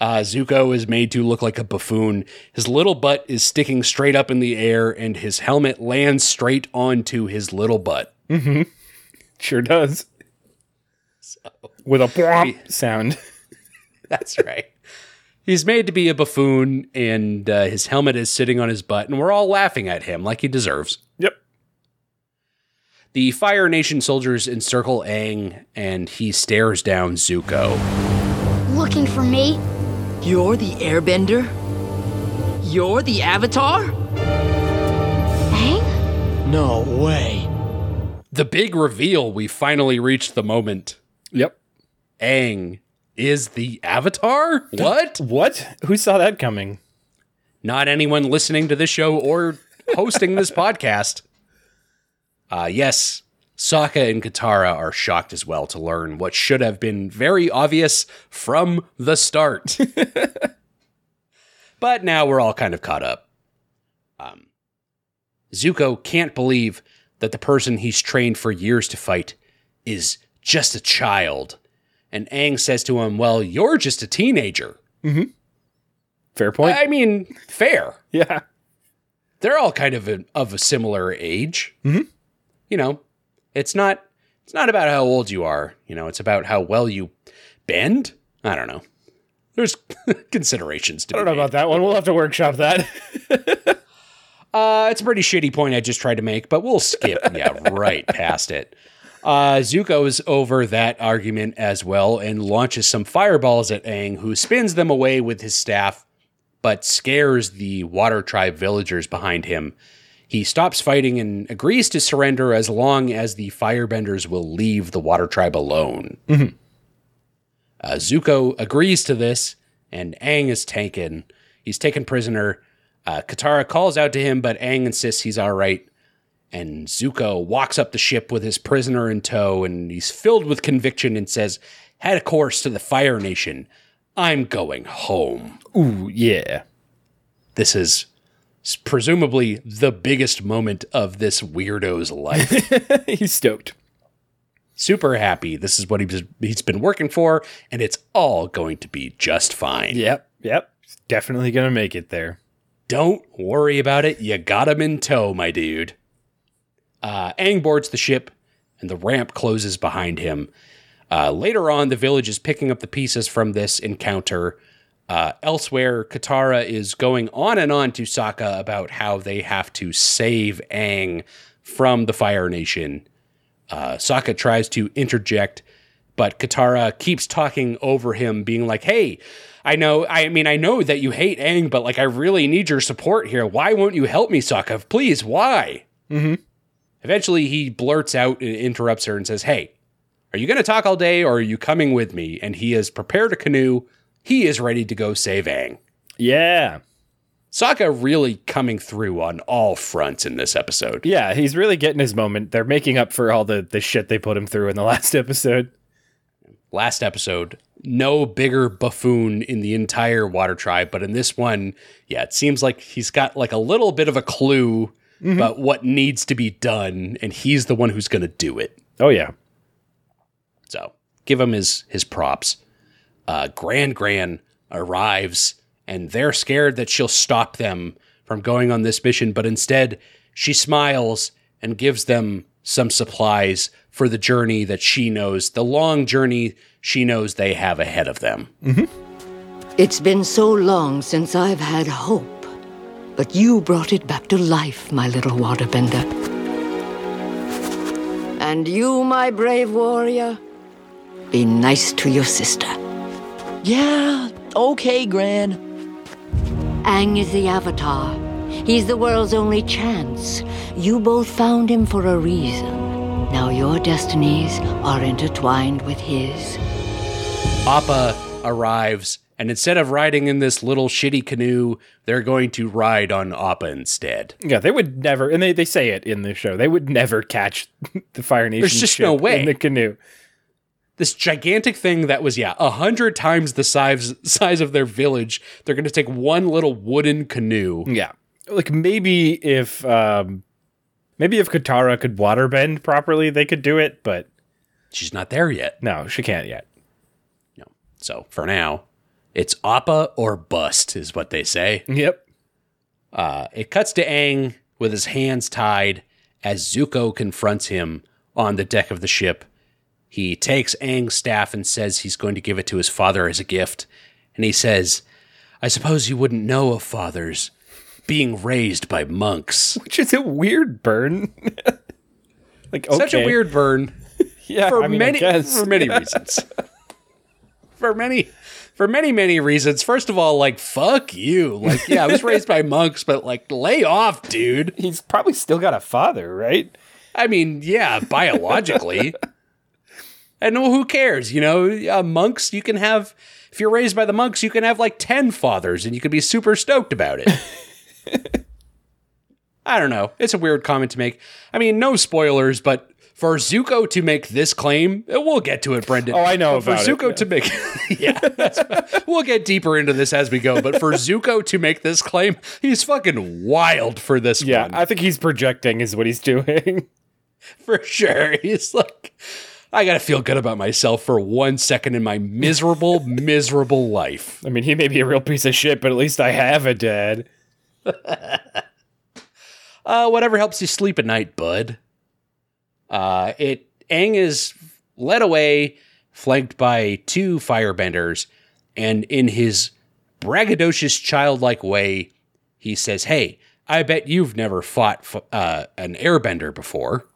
uh, Zuko is made to look like a buffoon. His little butt is sticking straight up in the air, and his helmet lands straight onto his little butt. Mm-hmm. Sure does. With a (laughs) plop sound. That's right. He's made to be a buffoon, and uh, his helmet is sitting on his butt, and we're all laughing at him like he deserves. Yep. The Fire Nation soldiers encircle Aang, and he stares down Zuko. Looking for me? You're the airbender? You're the avatar? Aang? No way. The big reveal, we finally reached the moment. Yep. Aang is the Avatar? What? (laughs) What? Who saw that coming? Not anyone listening to this show or hosting this (laughs) podcast. Uh, yes, Sokka and Katara are shocked as well to learn what should have been very obvious from the start. (laughs) but now we're all kind of caught up. Um, Zuko can't believe that the person he's trained for years to fight is just a child. And Aang says to him, Well, you're just a teenager. Fair point. I mean, fair. yeah. They're all kind of a, of a similar age. Mm-hmm. You know, it's not it's not about how old you are. You know, it's about how well you bend. I don't know. There's (laughs) considerations to I don't know made. about that one. We'll have to workshop that. Uh, it's a pretty shitty point I just tried to make, but we'll skip yeah (laughs) right past it. Uh, Zuko's over that argument as well and launches some fireballs at Aang, who spins them away with his staff, but scares the Water Tribe villagers behind him. He stops fighting and agrees to surrender as long as the Firebenders will leave the Water Tribe alone. Uh, Zuko agrees to this, and Aang is taken. He's taken prisoner. Uh, Katara calls out to him, but Aang insists he's all right. And Zuko walks up the ship with his prisoner in tow, and he's filled with conviction and says, Head a course to the Fire Nation. I'm going home. Ooh, yeah. This is presumably the biggest moment of this weirdo's life. (laughs) He's stoked. Super happy. This is what he's, he's been working for, and it's all going to be just fine. Yep. Yep. He's definitely going to make it there. Don't worry about it. You got him in tow, my dude. Uh, Aang boards the ship, and the ramp closes behind him. Uh, later on, the village is picking up the pieces from this encounter. Uh, elsewhere, Katara is going on and on to Sokka about how they have to save Aang from the Fire Nation. Uh, Sokka tries to interject, but Katara keeps talking over him, being like, "Hey, I know. I mean, I know that you hate Aang, but like, I really need your support here. Why won't you help me, Sokka? Please, why?" Mm-hmm. Eventually, he blurts out and interrupts her and says, "Hey, are you going to talk all day, or are you coming with me?" And he has prepared a canoe. He is ready to go save Aang. Yeah. Sokka really coming through on all fronts in this episode. Yeah, he's really getting his moment. They're making up for all the, the shit they put him through in the (laughs) last episode. last episode, no bigger buffoon in the entire water tribe, but in this one, yeah, it seems like he's got like a little bit of a clue about what needs to be done, and he's the one who's going to do it. Oh, yeah. So give him his his props. Uh, Grand Gran arrives, and they're scared that she'll stop them from going on this mission, but instead she smiles and gives them some supplies for the journey that she knows, the long journey she knows they have ahead of them. It's been so long since I've had hope, but you brought it back to life, my little waterbender. And you, my brave warrior, be nice to your sister. Yeah, okay, Gran. Aang is the Avatar. He's the world's only chance. You both found him for a reason. Now your destinies are intertwined with his. Appa arrives, and instead of riding in this little shitty canoe, they're going to ride on Appa instead. Yeah, they would never, and they, they say it in the show, they would never catch (laughs) the Fire Nation There's just ship no way. in the canoe. this gigantic thing that was yeah a hundred times the size size of their village. They're going to take one little wooden canoe. Yeah. Like maybe if um maybe if Katara could waterbend properly, they could do it, but She's not there yet. no, she can't yet. No. So for now, it's Appa or bust, is what they say. Yep. Uh, it cuts to Aang with his hands tied as Zuko confronts him on the deck of the ship. He takes Aang's staff and says he's going to give it to his father as a gift. And he says, I suppose you wouldn't know of fathers being raised by monks. (laughs) Which is a weird burn. (laughs) like okay. Such a weird burn (laughs) yeah, for I mean, many for many reasons. for many for many many reasons. First of all, like fuck you. Like yeah, I was raised by monks, but like lay off, dude. (laughs) He's probably still got a father, right? I mean, yeah, biologically. (laughs) and well, who cares? You know, uh, monks, you can have, if you're raised by the monks, you can have like 10 fathers and you can be super stoked about it. (laughs) I don't know. It's a weird comment to make. I mean, no spoilers, but for Zuko to make this claim, we'll get to it, Brendan. Oh, I know about For it, Zuko to make, (laughs) yeah, we'll get deeper into this as we go. But for Zuko to make this claim, he's fucking wild for this Yeah, one. I think he's projecting is what he's doing. (laughs) for sure. (laughs) He's like, I gotta feel good about myself for one second in my miserable, miserable life. I mean, he may be a real piece of shit, but at least I have a dad. Uh, whatever helps you sleep at night, bud. Uh, it Aang is led away, flanked by two firebenders, and in his braggadocious, childlike way, he says, "Hey, I bet you've never fought f- uh, an airbender before."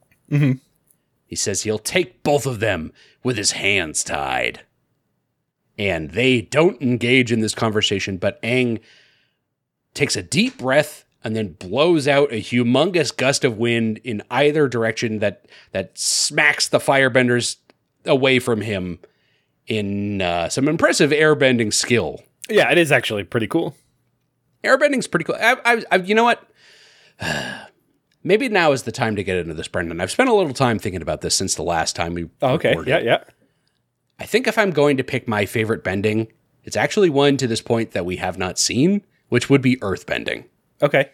He says he'll take both of them with his hands tied. And they don't engage in this conversation, but Aang takes a deep breath and then blows out a humongous gust of wind in either direction that that smacks the firebenders away from him in uh, some impressive airbending skill. Yeah, it is actually pretty cool. Airbending's pretty cool. I, I, I, you know what? (sighs) Maybe now is the time to get into this, Brendan. I've spent a little time thinking about this since the last time we. Oh, okay. recorded. Yeah, yeah. I think if I'm going to pick my favorite bending, it's actually one to this point that we have not seen, which would be earthbending. Okay.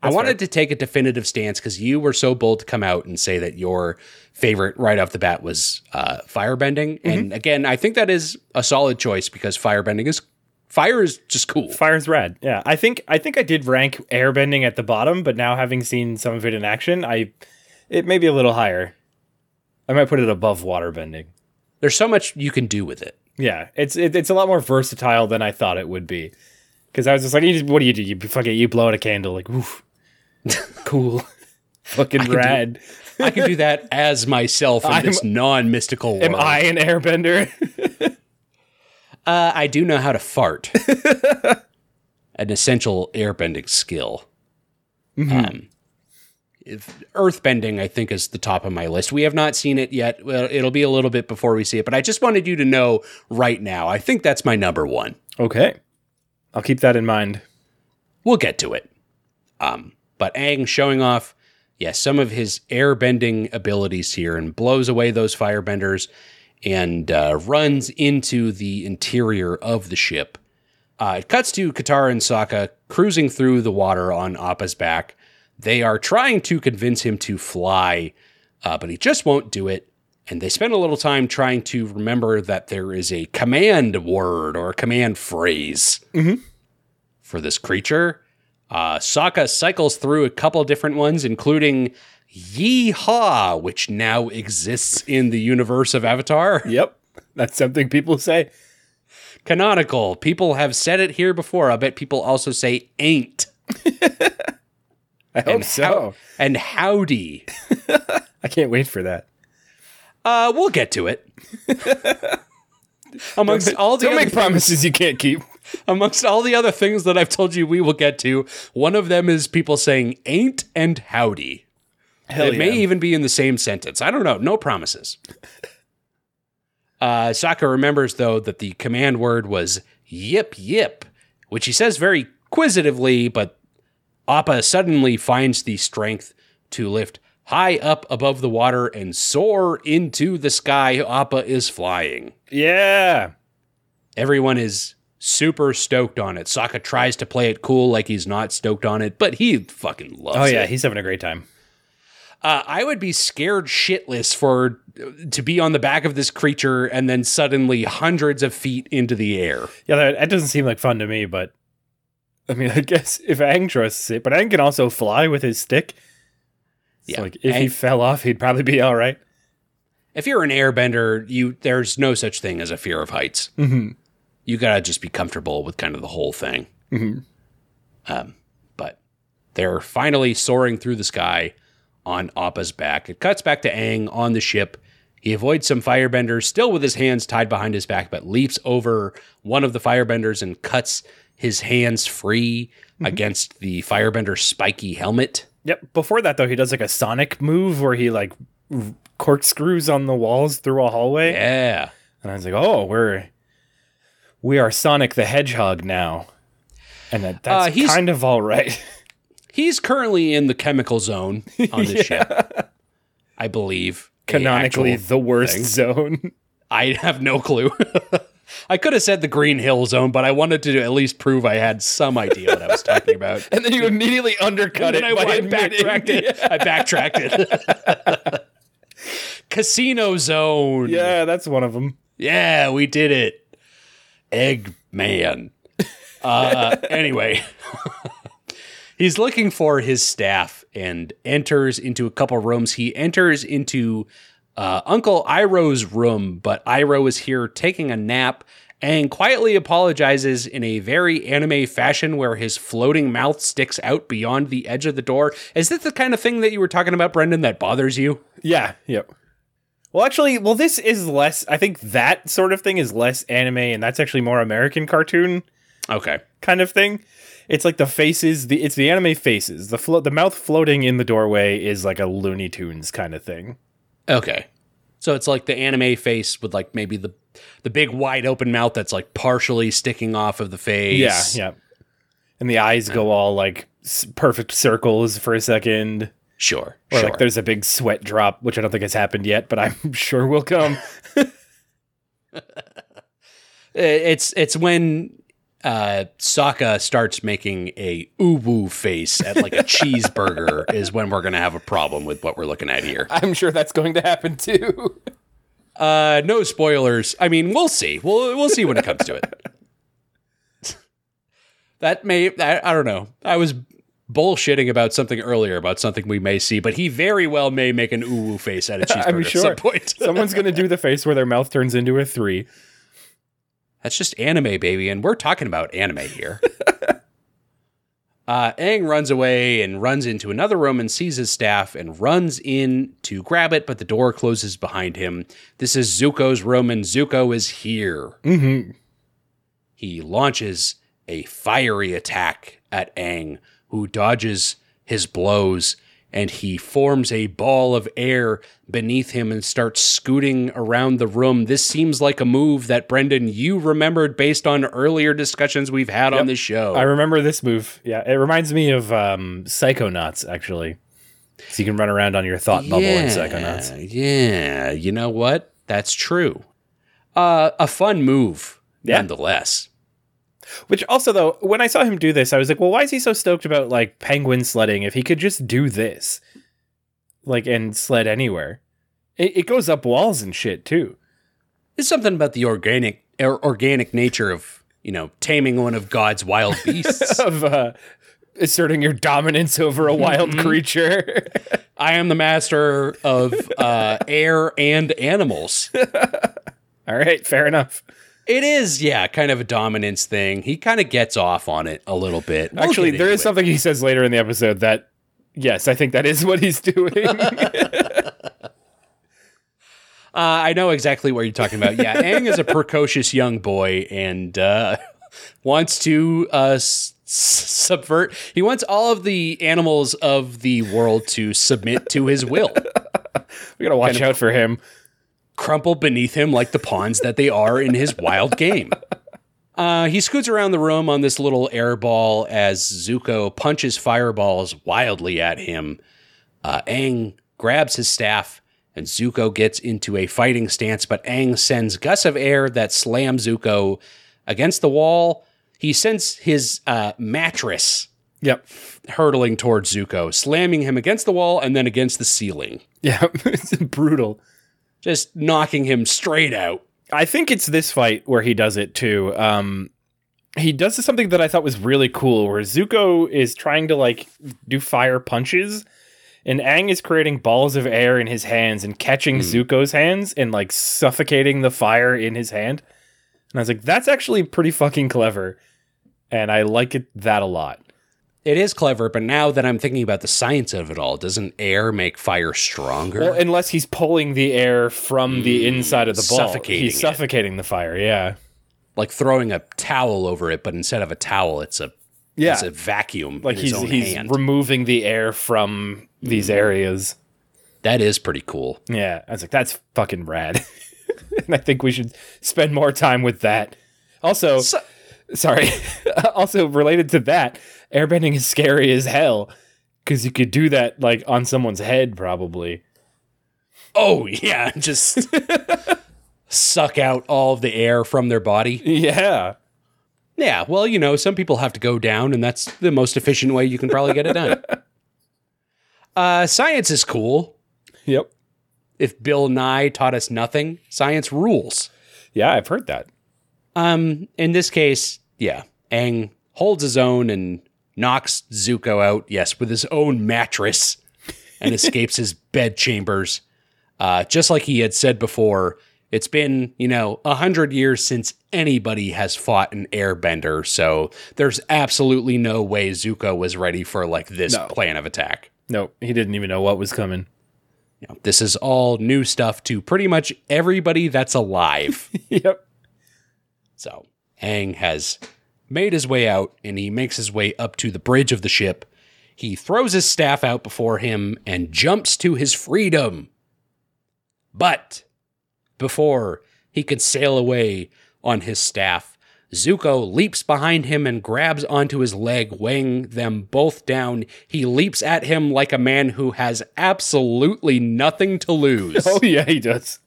I wanted to take a definitive stance because you were so bold to come out and say that your favorite right off the bat was uh, firebending. Mm-hmm. And again, I think that is a solid choice because firebending is fire is just cool. Fire's rad. Yeah, I think I think I did rank airbending at the bottom, but now having seen some of it in action, I it may be a little higher. I might put it above waterbending. There's so much you can do with it. Yeah, it's it, it's a lot more versatile than I thought it would be. Because I was just like, you just, what do you do? You fucking you blow out a candle, like, oof, (laughs) cool, (laughs) fucking do- rad. (laughs) I can do that as myself in I'm- this non-mystical world. Am I an airbender? Uh, I do know how to fart. An essential airbending skill. Um, if earthbending, I think, is the top of my list. We have not seen it yet. Well, it'll be a little bit before we see it, but I just wanted you to know right now. I think that's my number one. okay, I'll keep that in mind. We'll get to it. Um, but Aang showing off, yes, some of his airbending abilities here and blows away those firebenders and uh, runs into the interior of the ship. Uh, it cuts to Katara and Sokka cruising through the water on Appa's back. They are trying to convince him to fly, uh, but he just won't do it. And they spend a little time trying to remember that there is a command word or a command phrase for this creature. Uh, Sokka cycles through a couple different ones, including Yeehaw, which now exists in the universe of Avatar. (laughs) Yep, that's something people say. Canonical. People have said it here before. I bet people also say ain't (laughs) I hope and, so. how- and howdy. (laughs) I can't wait for that. Uh, we'll get to it. (laughs) amongst all the Don't other make promises you can't keep. amongst all the other things that I've told you we will get to, one of them is people saying ain't and howdy. Hell it may even be in the same sentence. I don't know. No promises. (laughs) Uh, Sokka remembers, though, that the command word was yip yip, which he says very quizzitively, but Appa suddenly finds the strength to lift high up above the water and soar into the sky. Appa is flying. Yeah. Everyone is super stoked on it. Sokka tries to play it cool like he's not stoked on it, but he fucking loves it. Oh it. yeah, he's having a great time. Uh, I would be scared shitless for to be on the back of this creature and then suddenly hundreds of feet into the air. Yeah, that, that doesn't seem like fun to me, but I mean, (laughs) I guess if Aang trusts it, but Aang can also fly with his stick. Yeah, like if he fell off, he'd probably be all right. If you're an airbender, you there's no such thing as a fear of heights. Mhm. You gotta just be comfortable with kind of the whole thing. Mhm. Um, but they're finally soaring through the sky on Appa's back. It cuts back to Aang on the ship. He avoids some firebenders, still with his hands tied behind his back, but leaps over one of the firebenders and cuts his hands free against the firebender's spiky helmet. Yep. Before that, though, he does like a Sonic move where he like corkscrews on the walls through a hallway, Yeah. and I was like, "Oh, we're we are Sonic the Hedgehog now," and that, that's Uh, he's- kind of all right. (laughs) He's currently in the chemical zone on the (laughs) ship, I believe. Canonically, the worst thing. zone. (laughs) I have no clue. I could have said the Green Hill Zone, but I wanted to at least prove I had some idea what I was talking about. (laughs) and then you immediately undercut it. I, by (laughs) I backtracked it. I backtracked it. Casino Zone. Yeah, that's one of them. Yeah, we did it. Eggman. Uh, anyway, (laughs) he's looking for his staff and enters into a couple rooms. He enters into uh, Uncle Iroh's room, but Iroh is here taking a nap and quietly apologizes in a very anime fashion where his floating mouth sticks out beyond the edge of the door. Is this the kind of thing that you were talking about, Brendan, that bothers you? Yeah, yep. Well, actually, well, this is less. I think that sort of thing is less anime, and that's actually more American cartoon Okay. kind of thing. It's like the faces. The it's the anime faces. The flo- the mouth floating in the doorway is like a Looney Tunes kind of thing. Okay. So it's like the anime face with like maybe the the big wide open mouth that's like partially sticking off of the face. Yeah, yeah. And the eyes go all like perfect circles for a second. Sure. Or sure. like there's a big sweat drop, which I don't think has happened yet, but I'm (laughs) sure will come. (laughs) it's it's when uh Sokka starts making a uwu face at like a (laughs) cheeseburger is when we're gonna have a problem with what we're looking at here. I'm sure that's going to happen too. (laughs) Uh no spoilers. I mean we'll see. We'll we'll see when it comes to it. (laughs) that may I, I don't know. I was bullshitting about something earlier about something we may see, but he very well may make an uwu face at a cheeseburger I'm at sure. some point. Someone's going to do the face where their mouth turns into a three. That's just anime, baby, and we're talking about anime here. (laughs) uh, Aang runs away and runs into another room and sees his staff and runs in to grab it, but the door closes behind him. This is Zuko's room, and Zuko is here. Mm-hmm. He launches a fiery attack at Aang, who dodges his blows, and he forms a ball of air beneath him and starts scooting around the room. This seems like a move that Brendan you remembered based on earlier discussions we've had on the show. I remember this move. Yeah, it reminds me of um, Psychonauts, actually. So you can run around on your thought bubble in Psychonauts. Yeah, you know what? That's true. Uh, a fun move, Yeah. nonetheless. Which also, though, when I saw him do this, I was like, well, why is he so stoked about like penguin sledding if he could just do this? Like, and sled anywhere. It, it goes up walls and shit, too. There's something about the organic or organic nature of you know taming one of God's wild (laughs) beasts. of uh, asserting your dominance over a wild Mm-hmm. creature. (laughs) I am the master of uh, air and animals. (laughs) All right, fair enough. It is, yeah, kind of a dominance thing. He kind of gets off on it a little bit. We'll Actually, there is it. something he says later in the episode that, yes, I think that is (laughs) what he's doing. (laughs) (laughs) Uh, I know exactly what you're talking about. Yeah, Aang is a precocious young boy and uh, wants to uh, s- subvert. He wants all of the animals of the world to submit to his will, we gotta watch out for him. Crumple beneath him like the pawns that they are in his wild game. Uh, he scoots around the room on this little air ball as Zuko punches fireballs wildly at him. Uh, Aang grabs his staff, and Zuko gets into a fighting stance, but Aang sends gusts of air that slam Zuko against the wall. He sends his uh, mattress Yep. hurtling towards Zuko, slamming him against the wall and then against the ceiling, Yeah. (laughs) it's brutal. Just knocking him straight out. I think it's this fight where he does it too. Um, he does something that I thought was really cool, where Zuko is trying to like do fire punches, and Aang is creating balls of air in his hands and catching Zuko's hands and like suffocating the fire in his hand. And I was like, that's actually pretty fucking clever, and I like it that a lot. It is clever, but now that I'm thinking about the science of it all, doesn't air make fire stronger? Well, unless he's pulling the air from the hmm, inside of the ball, suffocating he's it. suffocating the fire. Yeah, like throwing a towel over it, but instead of a towel, it's a yeah. it's a vacuum. like he's he's hand. removing the air from these hmm. areas. that is pretty cool. Yeah, I was like, that's fucking rad. (laughs) and I think we should spend more time with that. Also, So- sorry. (laughs) also related to that, airbending is scary as hell because you could do that like on someone's head, probably. Oh yeah, (laughs) just suck out all of the air from their body. Yeah. Yeah, well, you know, some people have to go down, and that's the most efficient way you can probably get it done. (laughs) Uh, science is cool. Yep. If Bill Nye taught us nothing, science rules. Yeah, I've heard that. Um, in this case, yeah, Aang holds his own and knocks Zuko out, yes, with his own mattress and (laughs) escapes his bed chambers. Uh, just like he had said before, it's been, you know, a hundred years since anybody has fought an airbender, so there's absolutely no way Zuko was ready for like this No. plan of attack. No, he didn't even know what was coming. You know, this is all new stuff to pretty much everybody that's alive. (laughs) yep. So Aang has made his way out and he makes his way up to the bridge of the ship. He throws his staff out before him and jumps to his freedom. But before he could sail away on his staff, Zuko leaps behind him and grabs onto his leg, weighing them both down. He leaps at him like a man who has absolutely nothing to lose. (laughs) Oh yeah, he does.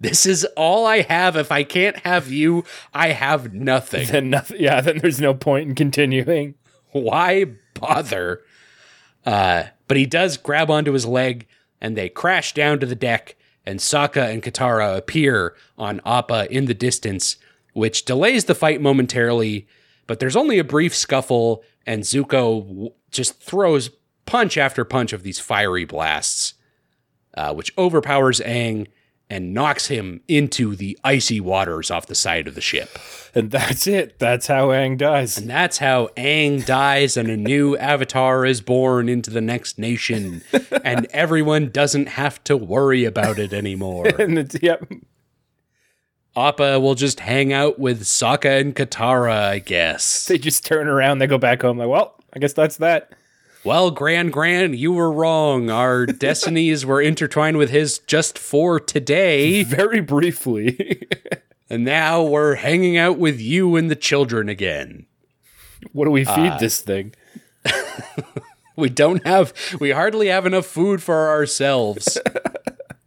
This is all I have. If I can't have you, I have nothing. Then nothing. Yeah, then there's no point in continuing. Why bother? Uh, but he does grab onto his leg and they crash down to the deck. And Sokka and Katara appear on Appa in the distance, which delays the fight momentarily. But there's only a brief scuffle, and Zuko w- just throws punch after punch of these fiery blasts, uh, which overpowers Aang and knocks him into the icy waters off the side of the ship. And that's it. That's how Aang dies. And that's how Aang dies and a new avatar is born into the next nation. (laughs) and everyone doesn't have to worry about it anymore. (laughs) And it's, yep. Appa will just hang out with Sokka and Katara, I guess. They just turn around, they go back home, like, well, I guess that's that. Well, Gran Gran, you were wrong. Our (laughs) destinies were intertwined with his just for today. Very briefly. (laughs) And now we're hanging out with you and the children again. what do we feed Uh, this thing? (laughs) We don't have, we hardly have enough food for ourselves.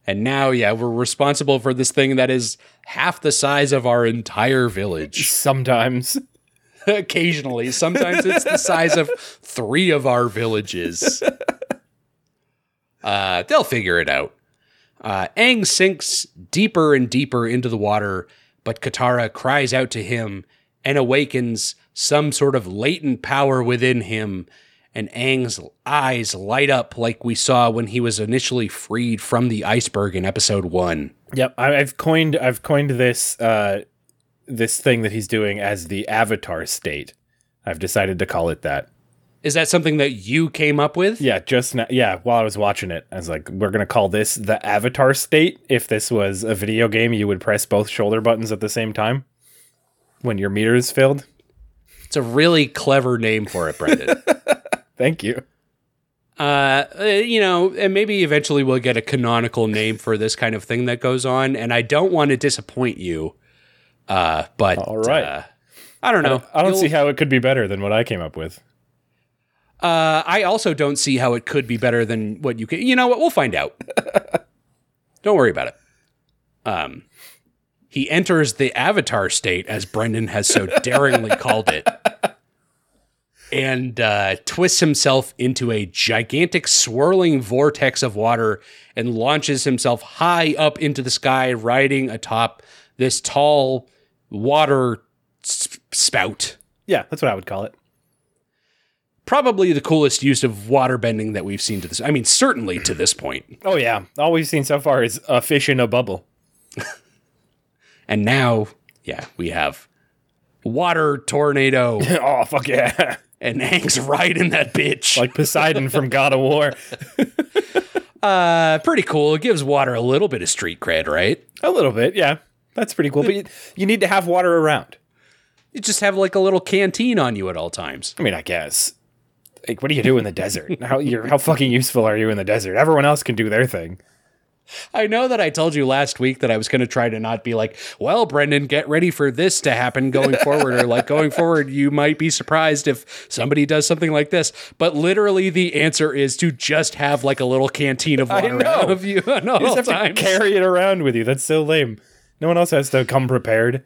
and now, yeah, we're responsible for this thing that is half the size of our entire village. Sometimes. (laughs) Occasionally, sometimes it's the size of three of our villages. (laughs) Uh, they'll figure it out. Uh, Aang sinks deeper and deeper into the water, but Katara cries out to him and awakens some sort of latent power within him. And Aang's eyes light up like we saw when he was initially freed from the iceberg in episode one. Yep. I, I've coined I've coined this uh this thing that he's doing as the avatar state. I've decided to call it that. Is that something that you came up with? Yeah, just now, yeah, while I was watching it, I was like, we're going to call this the avatar state. If this was a video game, you would press both shoulder buttons at the same time when your meter is filled. It's a really clever name for it, Brendan. (laughs) Thank you. uh, uh, you know, and maybe eventually we'll get a canonical name for this kind of thing that goes on. And I don't want to disappoint you, uh, but All right. uh, I don't know. I don't You'll- see how it could be better than what I came up with. Uh, I also don't see how it could be better than what you can. You know what? We'll find out. (laughs) don't worry about it. Um, he enters the avatar state, as Brendan has so daringly called it. and uh, twists himself into a gigantic swirling vortex of water and launches himself high up into the sky, riding atop this tall water spout. Yeah, that's what I would call it. Probably the coolest use of water bending that we've seen to this. I mean, certainly to this point. (clears throat) Oh yeah, all we've seen so far is a fish in a bubble. (laughs) And now, yeah, we have water tornado, (laughs) oh fuck yeah, (laughs) and Aang's riding that bitch. like Poseidon from God of War. Uh, pretty cool. It gives water a little bit of street cred, right? A little bit, yeah. That's pretty cool. But you, you need to have water around. You just have like a little canteen on you at all times. I mean, I guess. Like, what do you do in the desert? (laughs) How you're how fucking useful are you in the desert? Everyone else can do their thing. I know that I told you last week that I was going to try to not be like, well, Brendan, get ready for this to happen going (laughs) forward, or like going forward, you might be surprised if somebody does something like this. But literally, the answer is to just have like a little canteen of water know. of you You just have times. to carry it around with you. That's so lame. No one else has to come prepared.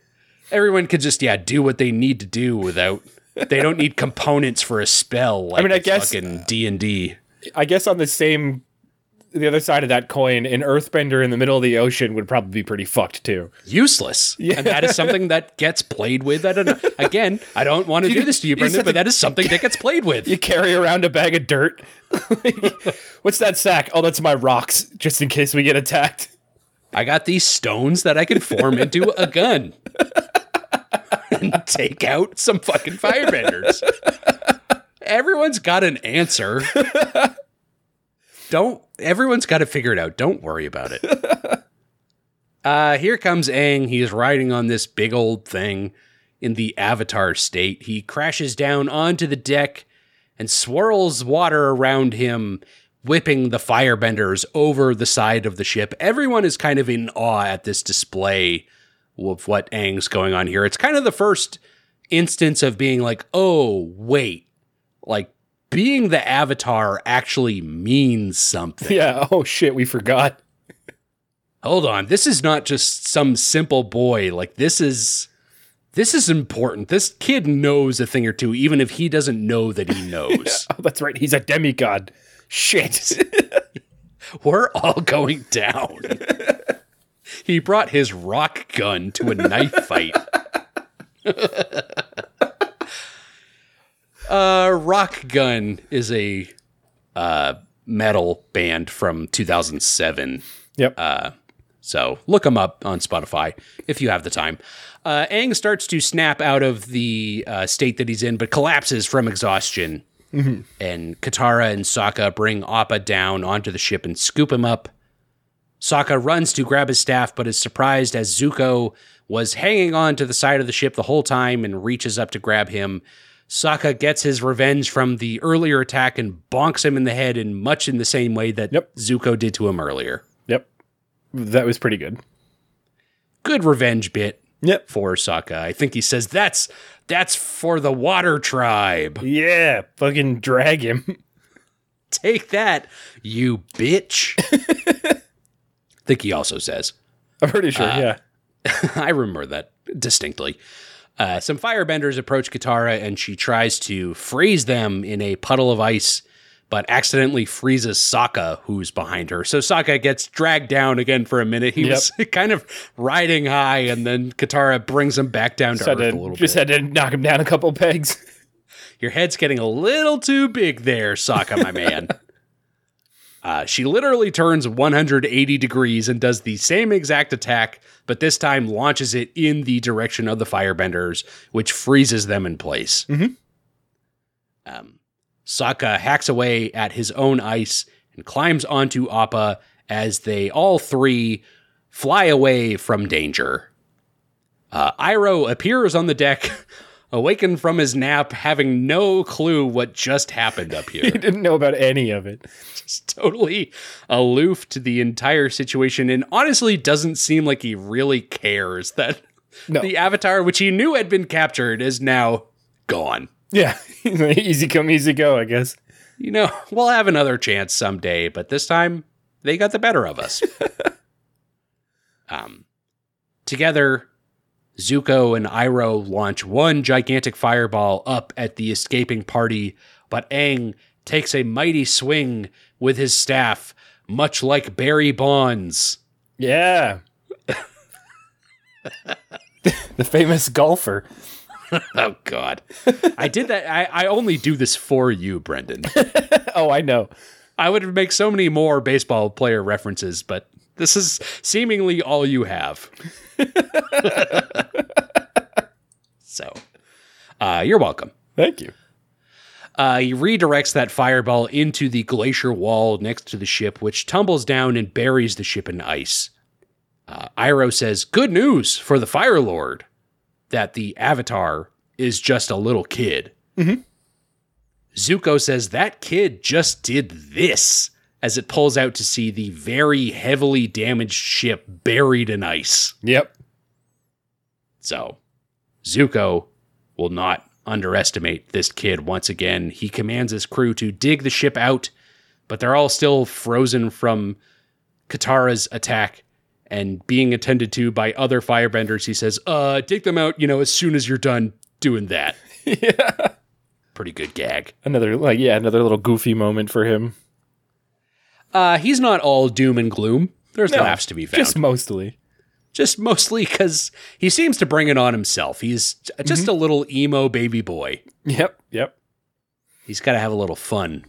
Everyone could just yeah do what they need to do without. They don't need components for a spell. Like mean, I guess- fucking D and D. I guess on the same, the other side of that coin, an earthbender in the middle of the ocean would probably be pretty fucked too. useless. Yeah. And that is something that gets played with. I don't know. Again, I don't want to do this to you, you Brendan, but that is something that gets played with. (laughs) You carry around a bag of dirt. (laughs) What's that sack? Oh, that's my rocks, just in case we get attacked. I got these stones that I can form into a gun and take out some fucking firebenders. Everyone's got an answer. Don't, everyone's got to figure it out. Don't worry about it. Uh, here comes Aang. He's riding on this big old thing in the avatar state. He crashes down onto the deck and swirls water around him, whipping the firebenders over the side of the ship. Everyone is kind of in awe at this display of what Aang's going on here. It's kind of the first instance of being like, oh, wait, like being the avatar actually means something. Yeah. (laughs) Oh shit, we forgot. Hold on, this is not just some simple boy. Like this is this is important. This kid knows a thing or two, even if he doesn't know that he (laughs) knows. Oh, that's right. He's a demigod. Shit. (laughs) We're all going down. he brought his rock gun to a knife fight. (laughs) uh, rock gun is a uh, metal band from 2007. yep. So look them up on Spotify if you have the time. Uh, Aang starts to snap out of the uh, state that he's in, but collapses from exhaustion. Mm-hmm. And Katara and Sokka bring Appa down onto the ship and scoop him up. Sokka runs to grab his staff, but is surprised as Zuko was hanging on to the side of the ship the whole time and reaches up to grab him. Sokka gets his revenge from the earlier attack and bonks him in the head in much in the same way that Yep. Zuko did to him earlier. yep. That was pretty good. Good revenge bit Yep. for Sokka. I think he says that's that's for the water tribe. Yeah. Fucking drag him. (laughs) Take that, you bitch. (laughs) I think he also says. I'm pretty sure. yeah. (laughs) I remember that distinctly. Uh, some firebenders approach Katara and she tries to freeze them in a puddle of ice, but accidentally freezes Sokka, who's behind her. So Sokka gets dragged down again for a minute. He was (laughs) kind of riding high, and then Katara brings him back down to Just, earth had a to, little just bit. had to knock him down a couple pegs. (laughs) Your head's getting a little too big there, Sokka, my man. (laughs) Uh, she literally turns 180 degrees and does the same exact attack, but this time launches it in the direction of the firebenders, which freezes them in place. Um, Sokka hacks away at his own ice and climbs onto Appa as they all three fly away from danger. Uh, Iroh appears on the deck, (laughs) awakened from his nap, having no clue what just happened up (laughs) here. he didn't know about any of it. (laughs) Just totally aloof to the entire situation and honestly doesn't seem like he really cares that No. the avatar, which he knew had been captured, is now gone. Yeah. (laughs) easy come, easy go, I guess. You know, (laughs) we'll have another chance someday, but this time they got the better of us. (laughs) um, together, Zuko and Iroh launch one gigantic fireball up at the escaping party, but Aang takes a mighty swing with his staff, much like Barry Bonds. Yeah. the famous golfer. (laughs) Oh God, I did that. I, I only do this for you, Brendan. (laughs) Oh, I know. I would make so many more baseball player references, but this is seemingly all you have. (laughs) so, uh, you're welcome. Thank you. Uh, he redirects that fireball into the glacier wall next to the ship, which tumbles down and buries the ship in ice. Uh, Iroh says, Good news for the Fire Lord that the Avatar is just a little kid. Mm-hmm. Zuko says, That kid just did this as it pulls out to see the very heavily damaged ship buried in ice. Yep. So, Zuko will not underestimate this kid once again. He commands his crew to dig the ship out, but they're all still frozen from Katara's attack and being attended to by other firebenders. He says, "Uh, dig them out, you know, as soon as you're done doing that." (laughs) yeah. Pretty good gag. Another like yeah, another little goofy moment for him. Uh, he's not all doom and gloom. There's No, laughs to be found. Just mostly. just mostly because he seems to bring it on himself. He's just a little emo baby boy. Yep. Yep. He's got to have a little fun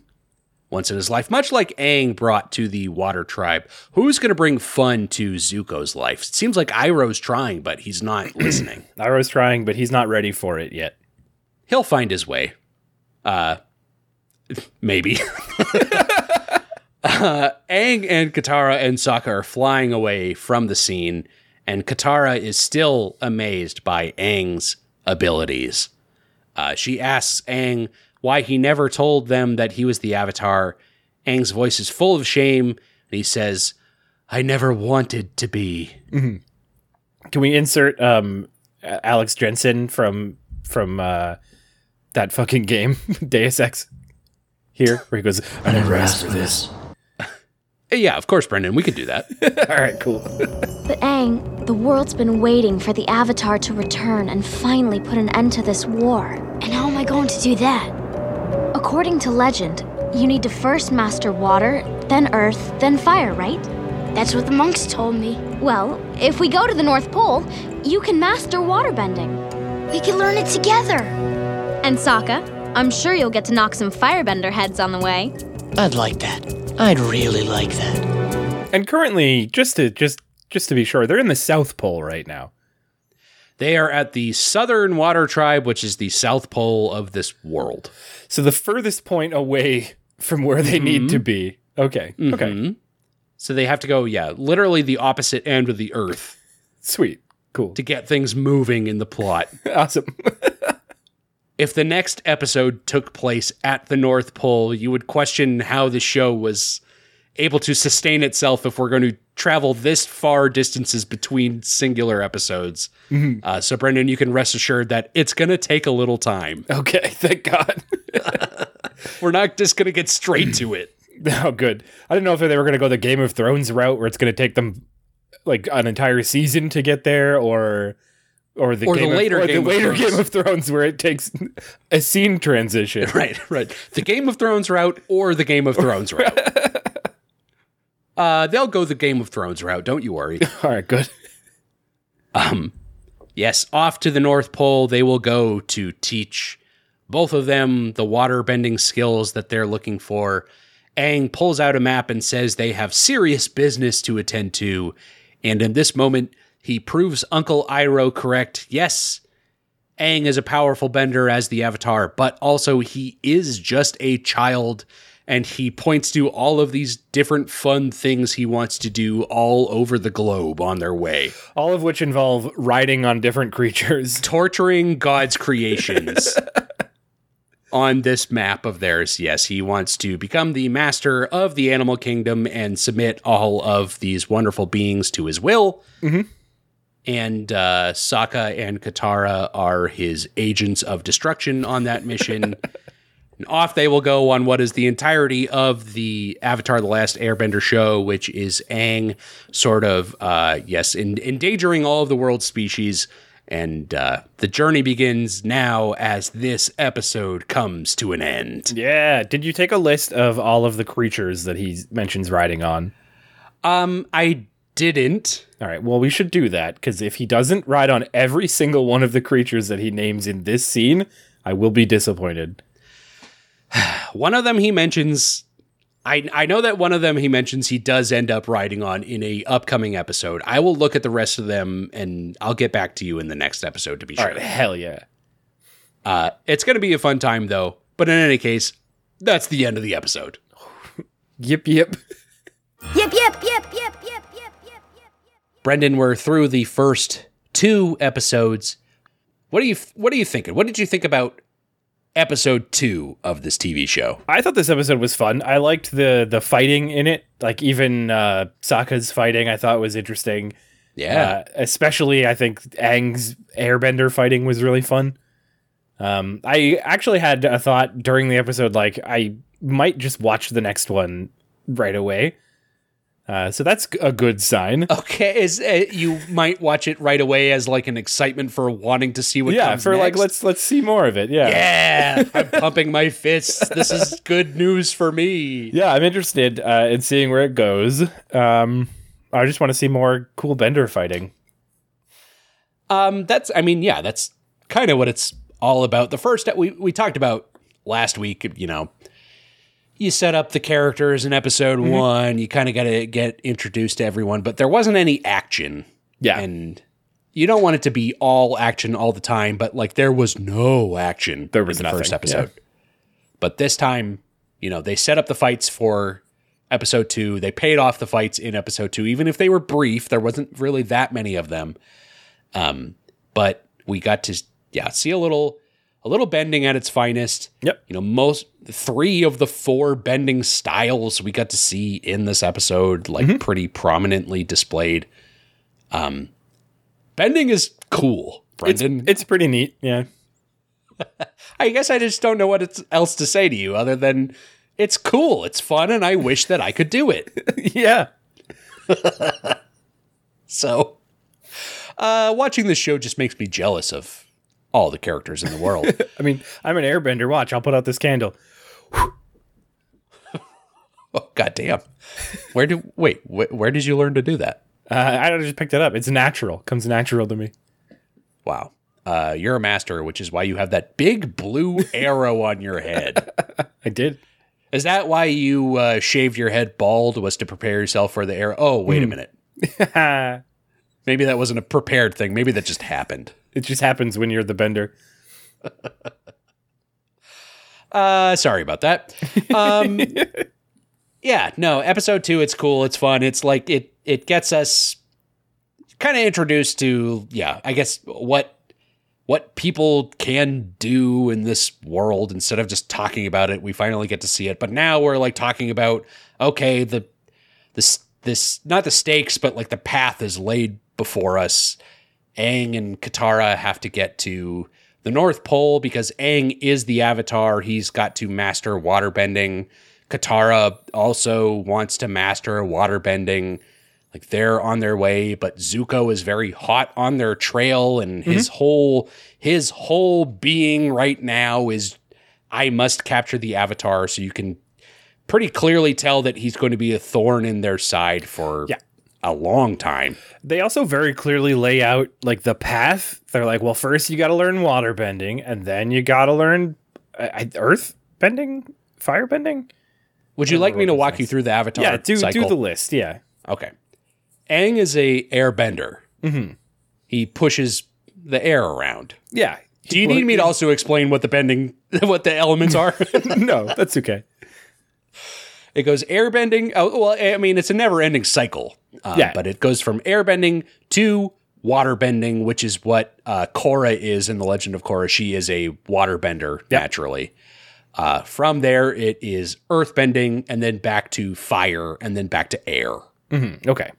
once in his life, much like Aang brought to the Water Tribe. Who's going to bring fun to Zuko's life? It seems like Iroh's trying, but he's not (clears throat) listening. Iroh's trying, but he's not ready for it yet. He'll find his way. Uh, maybe. (laughs) uh, Aang and Katara and Sokka are flying away from the scene, and Katara is still amazed by Aang's abilities. Uh, she asks Aang why he never told them that he was the Avatar. Aang's voice is full of shame, and he says, I never wanted to be. Can we insert um Alex Jensen from from uh that fucking game, (laughs) Deus Ex here, where he goes, I never asked for this. (laughs) Yeah, of course, Brendan, we could do that. (laughs) All right, cool. But Aang, the world's been waiting for the Avatar to return and finally put an end to this war. And how am I going to do that? According to legend, you need to first master water, then earth, then fire, right? That's what the monks told me. Well, if we go to the North Pole, you can master waterbending. We can learn it together. And Sokka, I'm sure you'll get to knock some firebender heads on the way. I'd like that. I'd really like that. And currently, just to just just to be sure, they're in the South Pole right now. They are at the Southern Water Tribe, which is the South Pole of this world. So the furthest point away from where they need to be. Okay. Okay. Mhm. So they have to go, yeah, literally the opposite end of the Earth (laughs) Sweet. Cool. to get things moving in the plot. (laughs) Awesome. (laughs) if the next episode took place at the North Pole, you would question how the show was able to sustain itself if we're going to travel this far distances between singular episodes. Uh, so, Brendan, you can rest assured that it's going to take a little time. (laughs) okay. Thank God. (laughs) We're not just going to get straight to it. (clears throat) Oh, good. I didn't know if they were going to go the Game of Thrones route, where it's going to take them like an entire season to get there, or or the Or the Game of- later or Game the later Thrones. Game of Thrones, where it takes a scene transition. (laughs) Right, right. The Game of Thrones route or the Game of Thrones route. Uh, they'll go the Game of Thrones route. Don't you worry. (laughs) All right. Good. Um, yes, off to the North Pole they will go to teach both of them the water bending skills that they're looking for. Aang pulls out a map and says they have serious business to attend to. And in this moment, he proves Uncle Iroh correct. Yes, Aang is a powerful bender as the Avatar, but also he is just a child. And he points to all of these different fun things he wants to do all over the globe on their way All of which involve riding on different creatures. (laughs) torturing God's creations on this map of theirs. Yes, he wants to become the master of the animal kingdom and submit all of these wonderful beings to his will. And uh, Sokka and Katara are his agents of destruction on that mission. (laughs) and off they will go on what is the entirety of the Avatar: The Last Airbender show, which is Aang sort of, uh, yes, in, endangering all of the world's species And uh, the journey begins now as this episode comes to an end. Yeah. Did you take a list of all of the creatures that he mentions riding on? Um, I didn't. All right. Well, we should do that because if he doesn't ride on every single one of the creatures that he names in this scene, I will be disappointed. (sighs) One of them he mentions. I I know that one of them he mentions he does end up riding on in a upcoming episode. I will look at the rest of them and I'll get back to you in the next episode to be All sure. right. Hell yeah. Uh, it's going to be a fun time though. But in any case, that's the end of the episode. (laughs) Yip yip. Yep, yep, yep, yep, yep, yep, yep, yep. Brendan, we're through the first two episodes. What are you What are you thinking? What did you think about episode two of this TV show? I thought this episode was fun. I liked the the fighting in it. Like even uh, Sokka's fighting, I thought was interesting. Yeah, Uh, especially, I think Aang's airbender fighting was really fun. Um, I actually had a thought during the episode, like I might just watch the next one right away. Uh, so that's a good sign. okay. Is uh, you might watch it right away as like an excitement for wanting to see what yeah, comes for like let's let's see more of it. Yeah. Yeah, I'm (laughs) pumping my fists. This is good news for me. Yeah, I'm interested uh, in seeing where it goes. Um, I just want to see more cool Bender fighting. Um, that's. I mean, yeah, that's kind of what it's all about. The first we we talked about last week. You know, you set up the characters in episode Mm-hmm. one. You kind of got to get introduced to everyone, but there wasn't any action. Yeah. and you don't want it to be all action all the time. But like, there was no action. There was in the first nothing, episode. But this time, you know, they set up the fights for episode two. They paid off the fights in episode two, even if they were brief. There wasn't really that many of them. Um, but we got to yeah see a little a little bending at its finest. Yep. You know, most three of the four bending styles we got to see in this episode, like pretty prominently displayed. Um, bending is cool, It's, Brendan. it's pretty neat. Yeah. (laughs) I guess I just don't know what it's, else to say to you other than it's cool, it's fun, and I wish that I could do it. (laughs) yeah. (laughs) So, uh, watching this show just makes me jealous of all the characters in the world. I mean, I'm an airbender. Watch, I'll put out this candle. (laughs) oh, God damn. Where do wait? Wh- where did you learn to do that? Uh, I just picked it up. It's natural. Comes natural to me. Wow. Uh, you're a master, which is why you have that big blue arrow on your head. (laughs) I did. Is that why you uh, shaved your head bald? Was to prepare yourself for the arrow? Oh, wait a minute. (laughs) Maybe that wasn't a prepared thing. Maybe that just happened. It just happens when you're the bender. Uh, sorry about that. Um, (laughs) yeah, no, episode two, it's cool, it's fun. It's like it it gets us kind of introduced to, yeah, I guess what what people can do in this world instead of just talking about it. We finally get to see it, but now we're like talking about okay, the this this not the stakes, but like the path is laid before us. Aang and Katara have to get to the North Pole because Aang is the Avatar. He's got to master waterbending. Katara also wants to master waterbending. Like they're on their way, but Zuko is very hot on their trail, and mm-hmm. his whole his whole being right now is I must capture the Avatar. So you can pretty clearly tell that he's going to be a thorn in their side for Yeah. A long time. They also very clearly lay out like the path. They're like, well, first you got to learn water bending, and then you got to learn uh, earth bending, fire bending. Would you like me to walk you through the Avatar? yeah, do cycle? do the list. Yeah. Okay. Aang is a airbender. Mm-hmm. He pushes the air around. Yeah. Do you need me to also explain what the bending, (laughs) what the elements are? (laughs) no, that's okay. It goes airbending. Oh, well, I mean, it's a never-ending cycle. Uh, Yeah. But it goes from airbending to waterbending, which is what uh, Korra is in the Legend of Korra. She is a waterbender naturally. Uh, from there, it is earthbending, and then back to fire, and then back to air. Okay.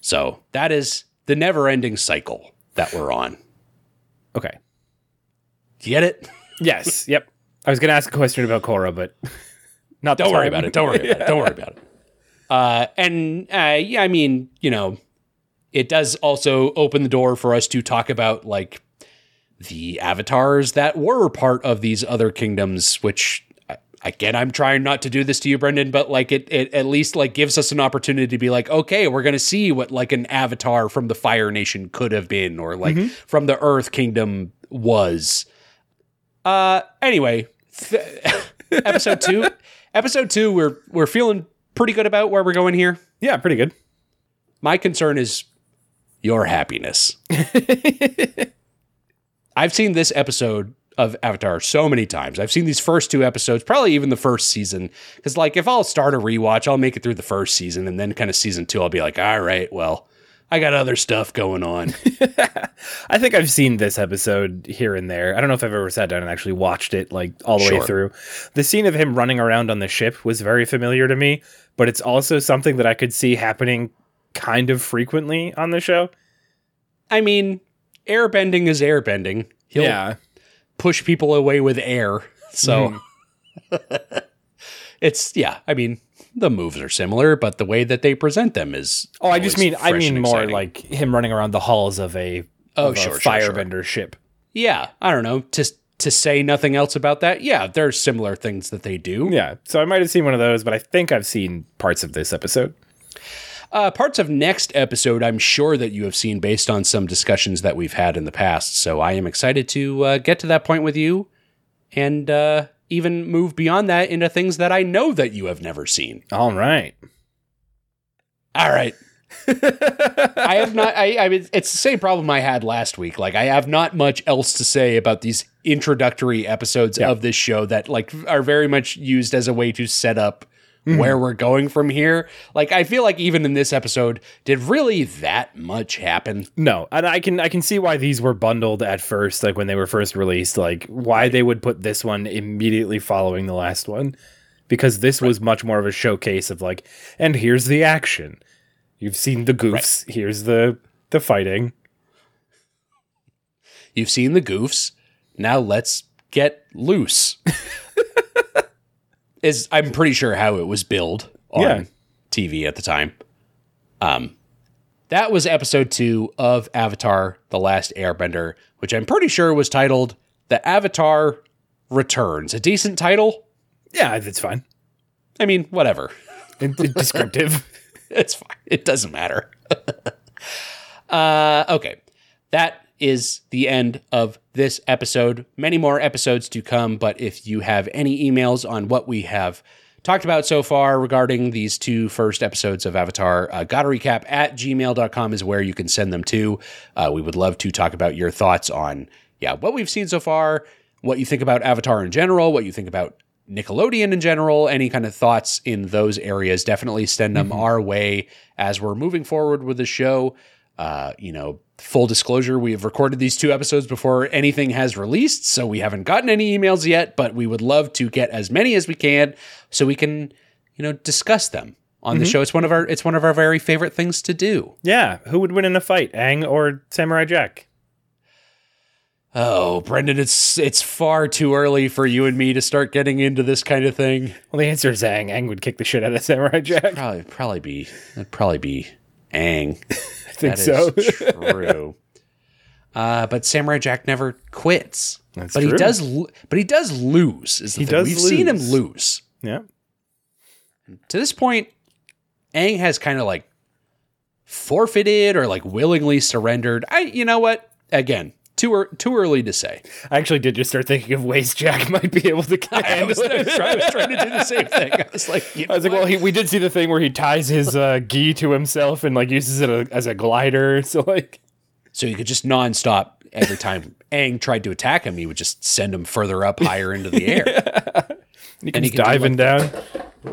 So that is the never-ending cycle that we're on. Okay. Do you get it? Yes. yep. I was gonna ask a question about Korra, but (laughs) not. (laughs) Don't worry about it. Don't worry about it. Don't worry about it. Uh, and uh, yeah, I mean, you know, it does also open the door for us to talk about like the avatars that were part of these other kingdoms, which again, I'm trying not to do this to you, Brendan, but like it, it at least like gives us an opportunity to be like, okay, we're gonna see what like an avatar from the Fire Nation could have been, or like from the Earth Kingdom was. Uh, anyway, th- (laughs) episode two, episode two, we're we're feeling pretty good about where we're going here. Yeah, pretty good. My concern is your happiness. (laughs) I've seen this episode of Avatar so many times. I've seen these first two episodes, probably even the first season. Because, like, if I'll start a rewatch, I'll make it through the first season, and then kind of season two, I'll be like, all right, well, I got other stuff going on. (laughs) I think I've seen this episode here and there. I don't know if I've ever sat down and actually watched it like all the way through. The scene of him running around on the ship was very familiar to me, but it's also something that I could see happening kind of frequently on the show. I mean, airbending is airbending. He'll push people away with air. So mm-hmm. (laughs) it's yeah, I mean, the moves are similar, but the way that they present them is Oh, I just mean I mean more exciting. like him running around the halls of a Oh, of a sure, sure, sure. firebender ship. Yeah, I don't know. To to say nothing else about that, yeah, there's similar things that they do. Yeah, so I might have seen one of those, but I think I've seen parts of this episode. Uh, parts of next episode, I'm sure that you have seen based on some discussions that we've had in the past. So I am excited to uh, get to that point with you, and uh, even move beyond that into things that I know that you have never seen. All right. All right. (laughs) I have not. I, I mean, it's the same problem I had last week. Like, I have not much else to say about these introductory episodes Yeah. of this show that like are very much used as a way to set up Mm-hmm. where we're going from here. Like, I feel like even in this episode, did really that much happen? No, and I can I can see why these were bundled at first, like when they were first released, like why they would put this one immediately following the last one, because this was much more of a showcase of like, and here's the action. You've seen the goofs. Here's the the fighting. You've seen the goofs. Now let's get loose. (laughs) Is I'm pretty sure how it was billed on Yeah. TV at the time. Um, that was episode two of Avatar: The Last Airbender, which I'm pretty sure was titled "The Avatar Returns." A decent title. Yeah, that's fine. I mean, whatever. (laughs) Descriptive. (laughs) It's fine. It doesn't matter. (laughs) uh, okay. That is the end of this episode. Many more episodes to come, but if you have any emails on what we have talked about so far regarding these two first episodes of Avatar, uh, gotta recap at gmail.com is where you can send them to. Uh, we would love to talk about your thoughts on, yeah, what we've seen so far, what you think about Avatar in general, what you think about Nickelodeon in general, any kind of thoughts in those areas, definitely send them our way as we're moving forward with the show. Uh, you know, full disclosure, we have recorded these two episodes before anything has released, so we haven't gotten any emails yet, but we would love to get as many as we can so we can, you know, discuss them on the show. It's one of our it's one of our very favorite things to do. yeah, who would win in a fight, Aang or Samurai Jack? Oh, Brendan, it's it's far too early for you and me to start getting into this kind of thing. Well, the answer is Ang. Aang would kick the shit out of Samurai Jack. Probably probably be it'd probably be Aang. (laughs) I think That is so. true. (laughs) Uh, but Samurai Jack never quits. That's but he true. does. lo- But he does lose. Is the He thing. does We've seen him lose. lose. yeah. To this point, Aang has kind of like forfeited or like willingly surrendered. I, you know what? Again, too ear too early to say. I actually did just start thinking of ways Jack (laughs) might be able to (laughs) I was, I it. was trying, I was trying to do the same (laughs) thing. I was like, you I was like, know well, he, we did see the thing where he ties his uh, gi to himself and like uses it a, as a glider. So like, so he could just nonstop every time Aang tried to attack him, he would just send him further up, higher into the air. he And he can do, diving like, down.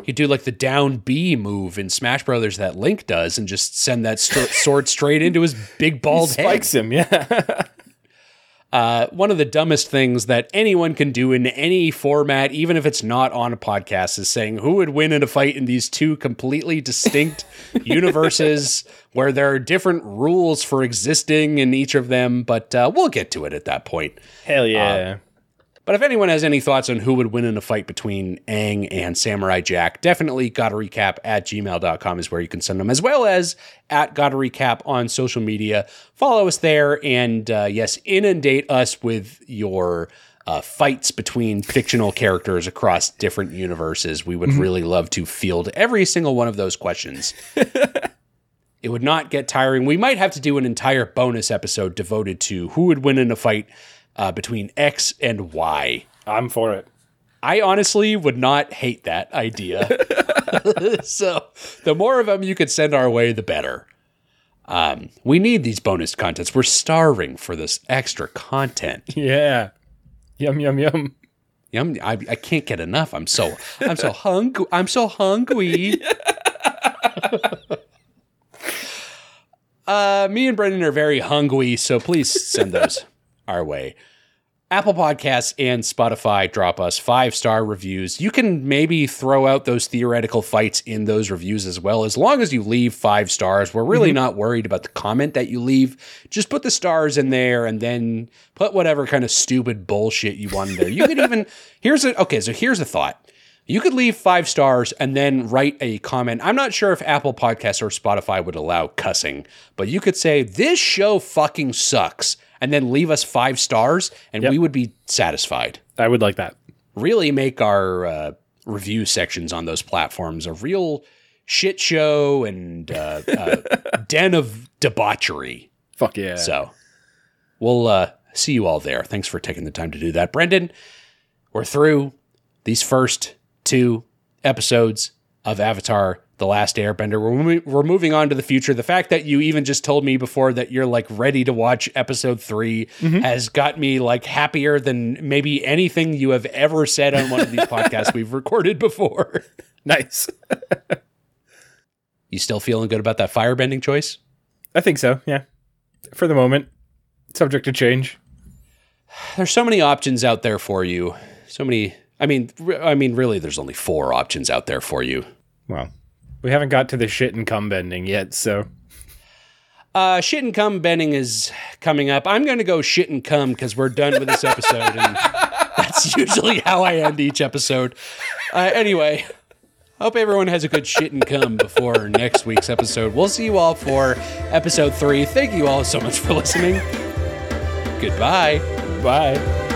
He'd do like the down B move in Smash Brothers that Link does, and just send that st- sword straight into his big bald head. Spikes him, yeah. Uh, one of the dumbest things that anyone can do in any format, even if it's not on a podcast, is saying who would win in a fight in these two completely distinct (laughs) universes where there are different rules for existing in each of them. But uh, we'll get to it at that point. Hell yeah. But if anyone has any thoughts on who would win in a fight between Aang and Samurai Jack, definitely gotta recap at gmail.com is where you can send them, as well as at gotta recap on social media. Follow us there and, uh, yes, inundate us with your uh, fights between fictional characters across different universes. We would really love to field every single one of those questions. (laughs) it would not get tiring. We might have to do an entire bonus episode devoted to who would win in a fight uh, between X and Y. I'm for it. I honestly would not hate that idea. (laughs) so the more of them you could send our way, the better. Um, we need these bonus contents. We're starving for this extra content. (laughs) Yeah. Yum yum yum. Yum, I, I can't get enough. I'm so I'm so hungry. I'm so hungry. (laughs) uh, me and Brendan are very hungry, so please send those our way. Apple Podcasts and Spotify drop us five star reviews. You can maybe throw out those theoretical fights in those reviews as well, as long as you leave five stars. We're really mm-hmm. not worried about the comment that you leave. Just put the stars in there and then put whatever kind of stupid bullshit you want in there. You could (laughs) even, here's a, okay, so here's a thought. You could leave five stars and then write a comment. I'm not sure if Apple Podcasts or Spotify would allow cussing, but you could say, This show fucking sucks, and then leave us five stars, and Yep. we would be satisfied. I would like that. Really make our uh, review sections on those platforms a real shit show and uh, uh, (laughs) den of debauchery. Fuck yeah. So we'll uh, see you all there. Thanks for taking the time to do that. Brendan, we're through these first two episodes of Avatar The Last Airbender. We're, mo- we're moving on to the future. The fact that you even just told me before that you're like ready to watch episode 3 mm-hmm. has got me like happier than maybe anything you have ever said on one of these (laughs) podcasts we've recorded before. nice. (laughs) You still feeling good about that firebending choice? I think so. Yeah. For the moment, subject to change. there's so many options out there for you. So many. I mean, I mean, really, there's only four options out there for you. Well, we haven't got to the shit and cum bending yet, so Uh, shit and cum bending is coming up. I'm going to go shit and cum because we're done with this episode, and (laughs) that's usually how I end each episode. Uh, anyway, hope everyone has a good shit and cum before next week's episode. We'll see you all for episode three. Thank you all so much for listening. Goodbye. bye.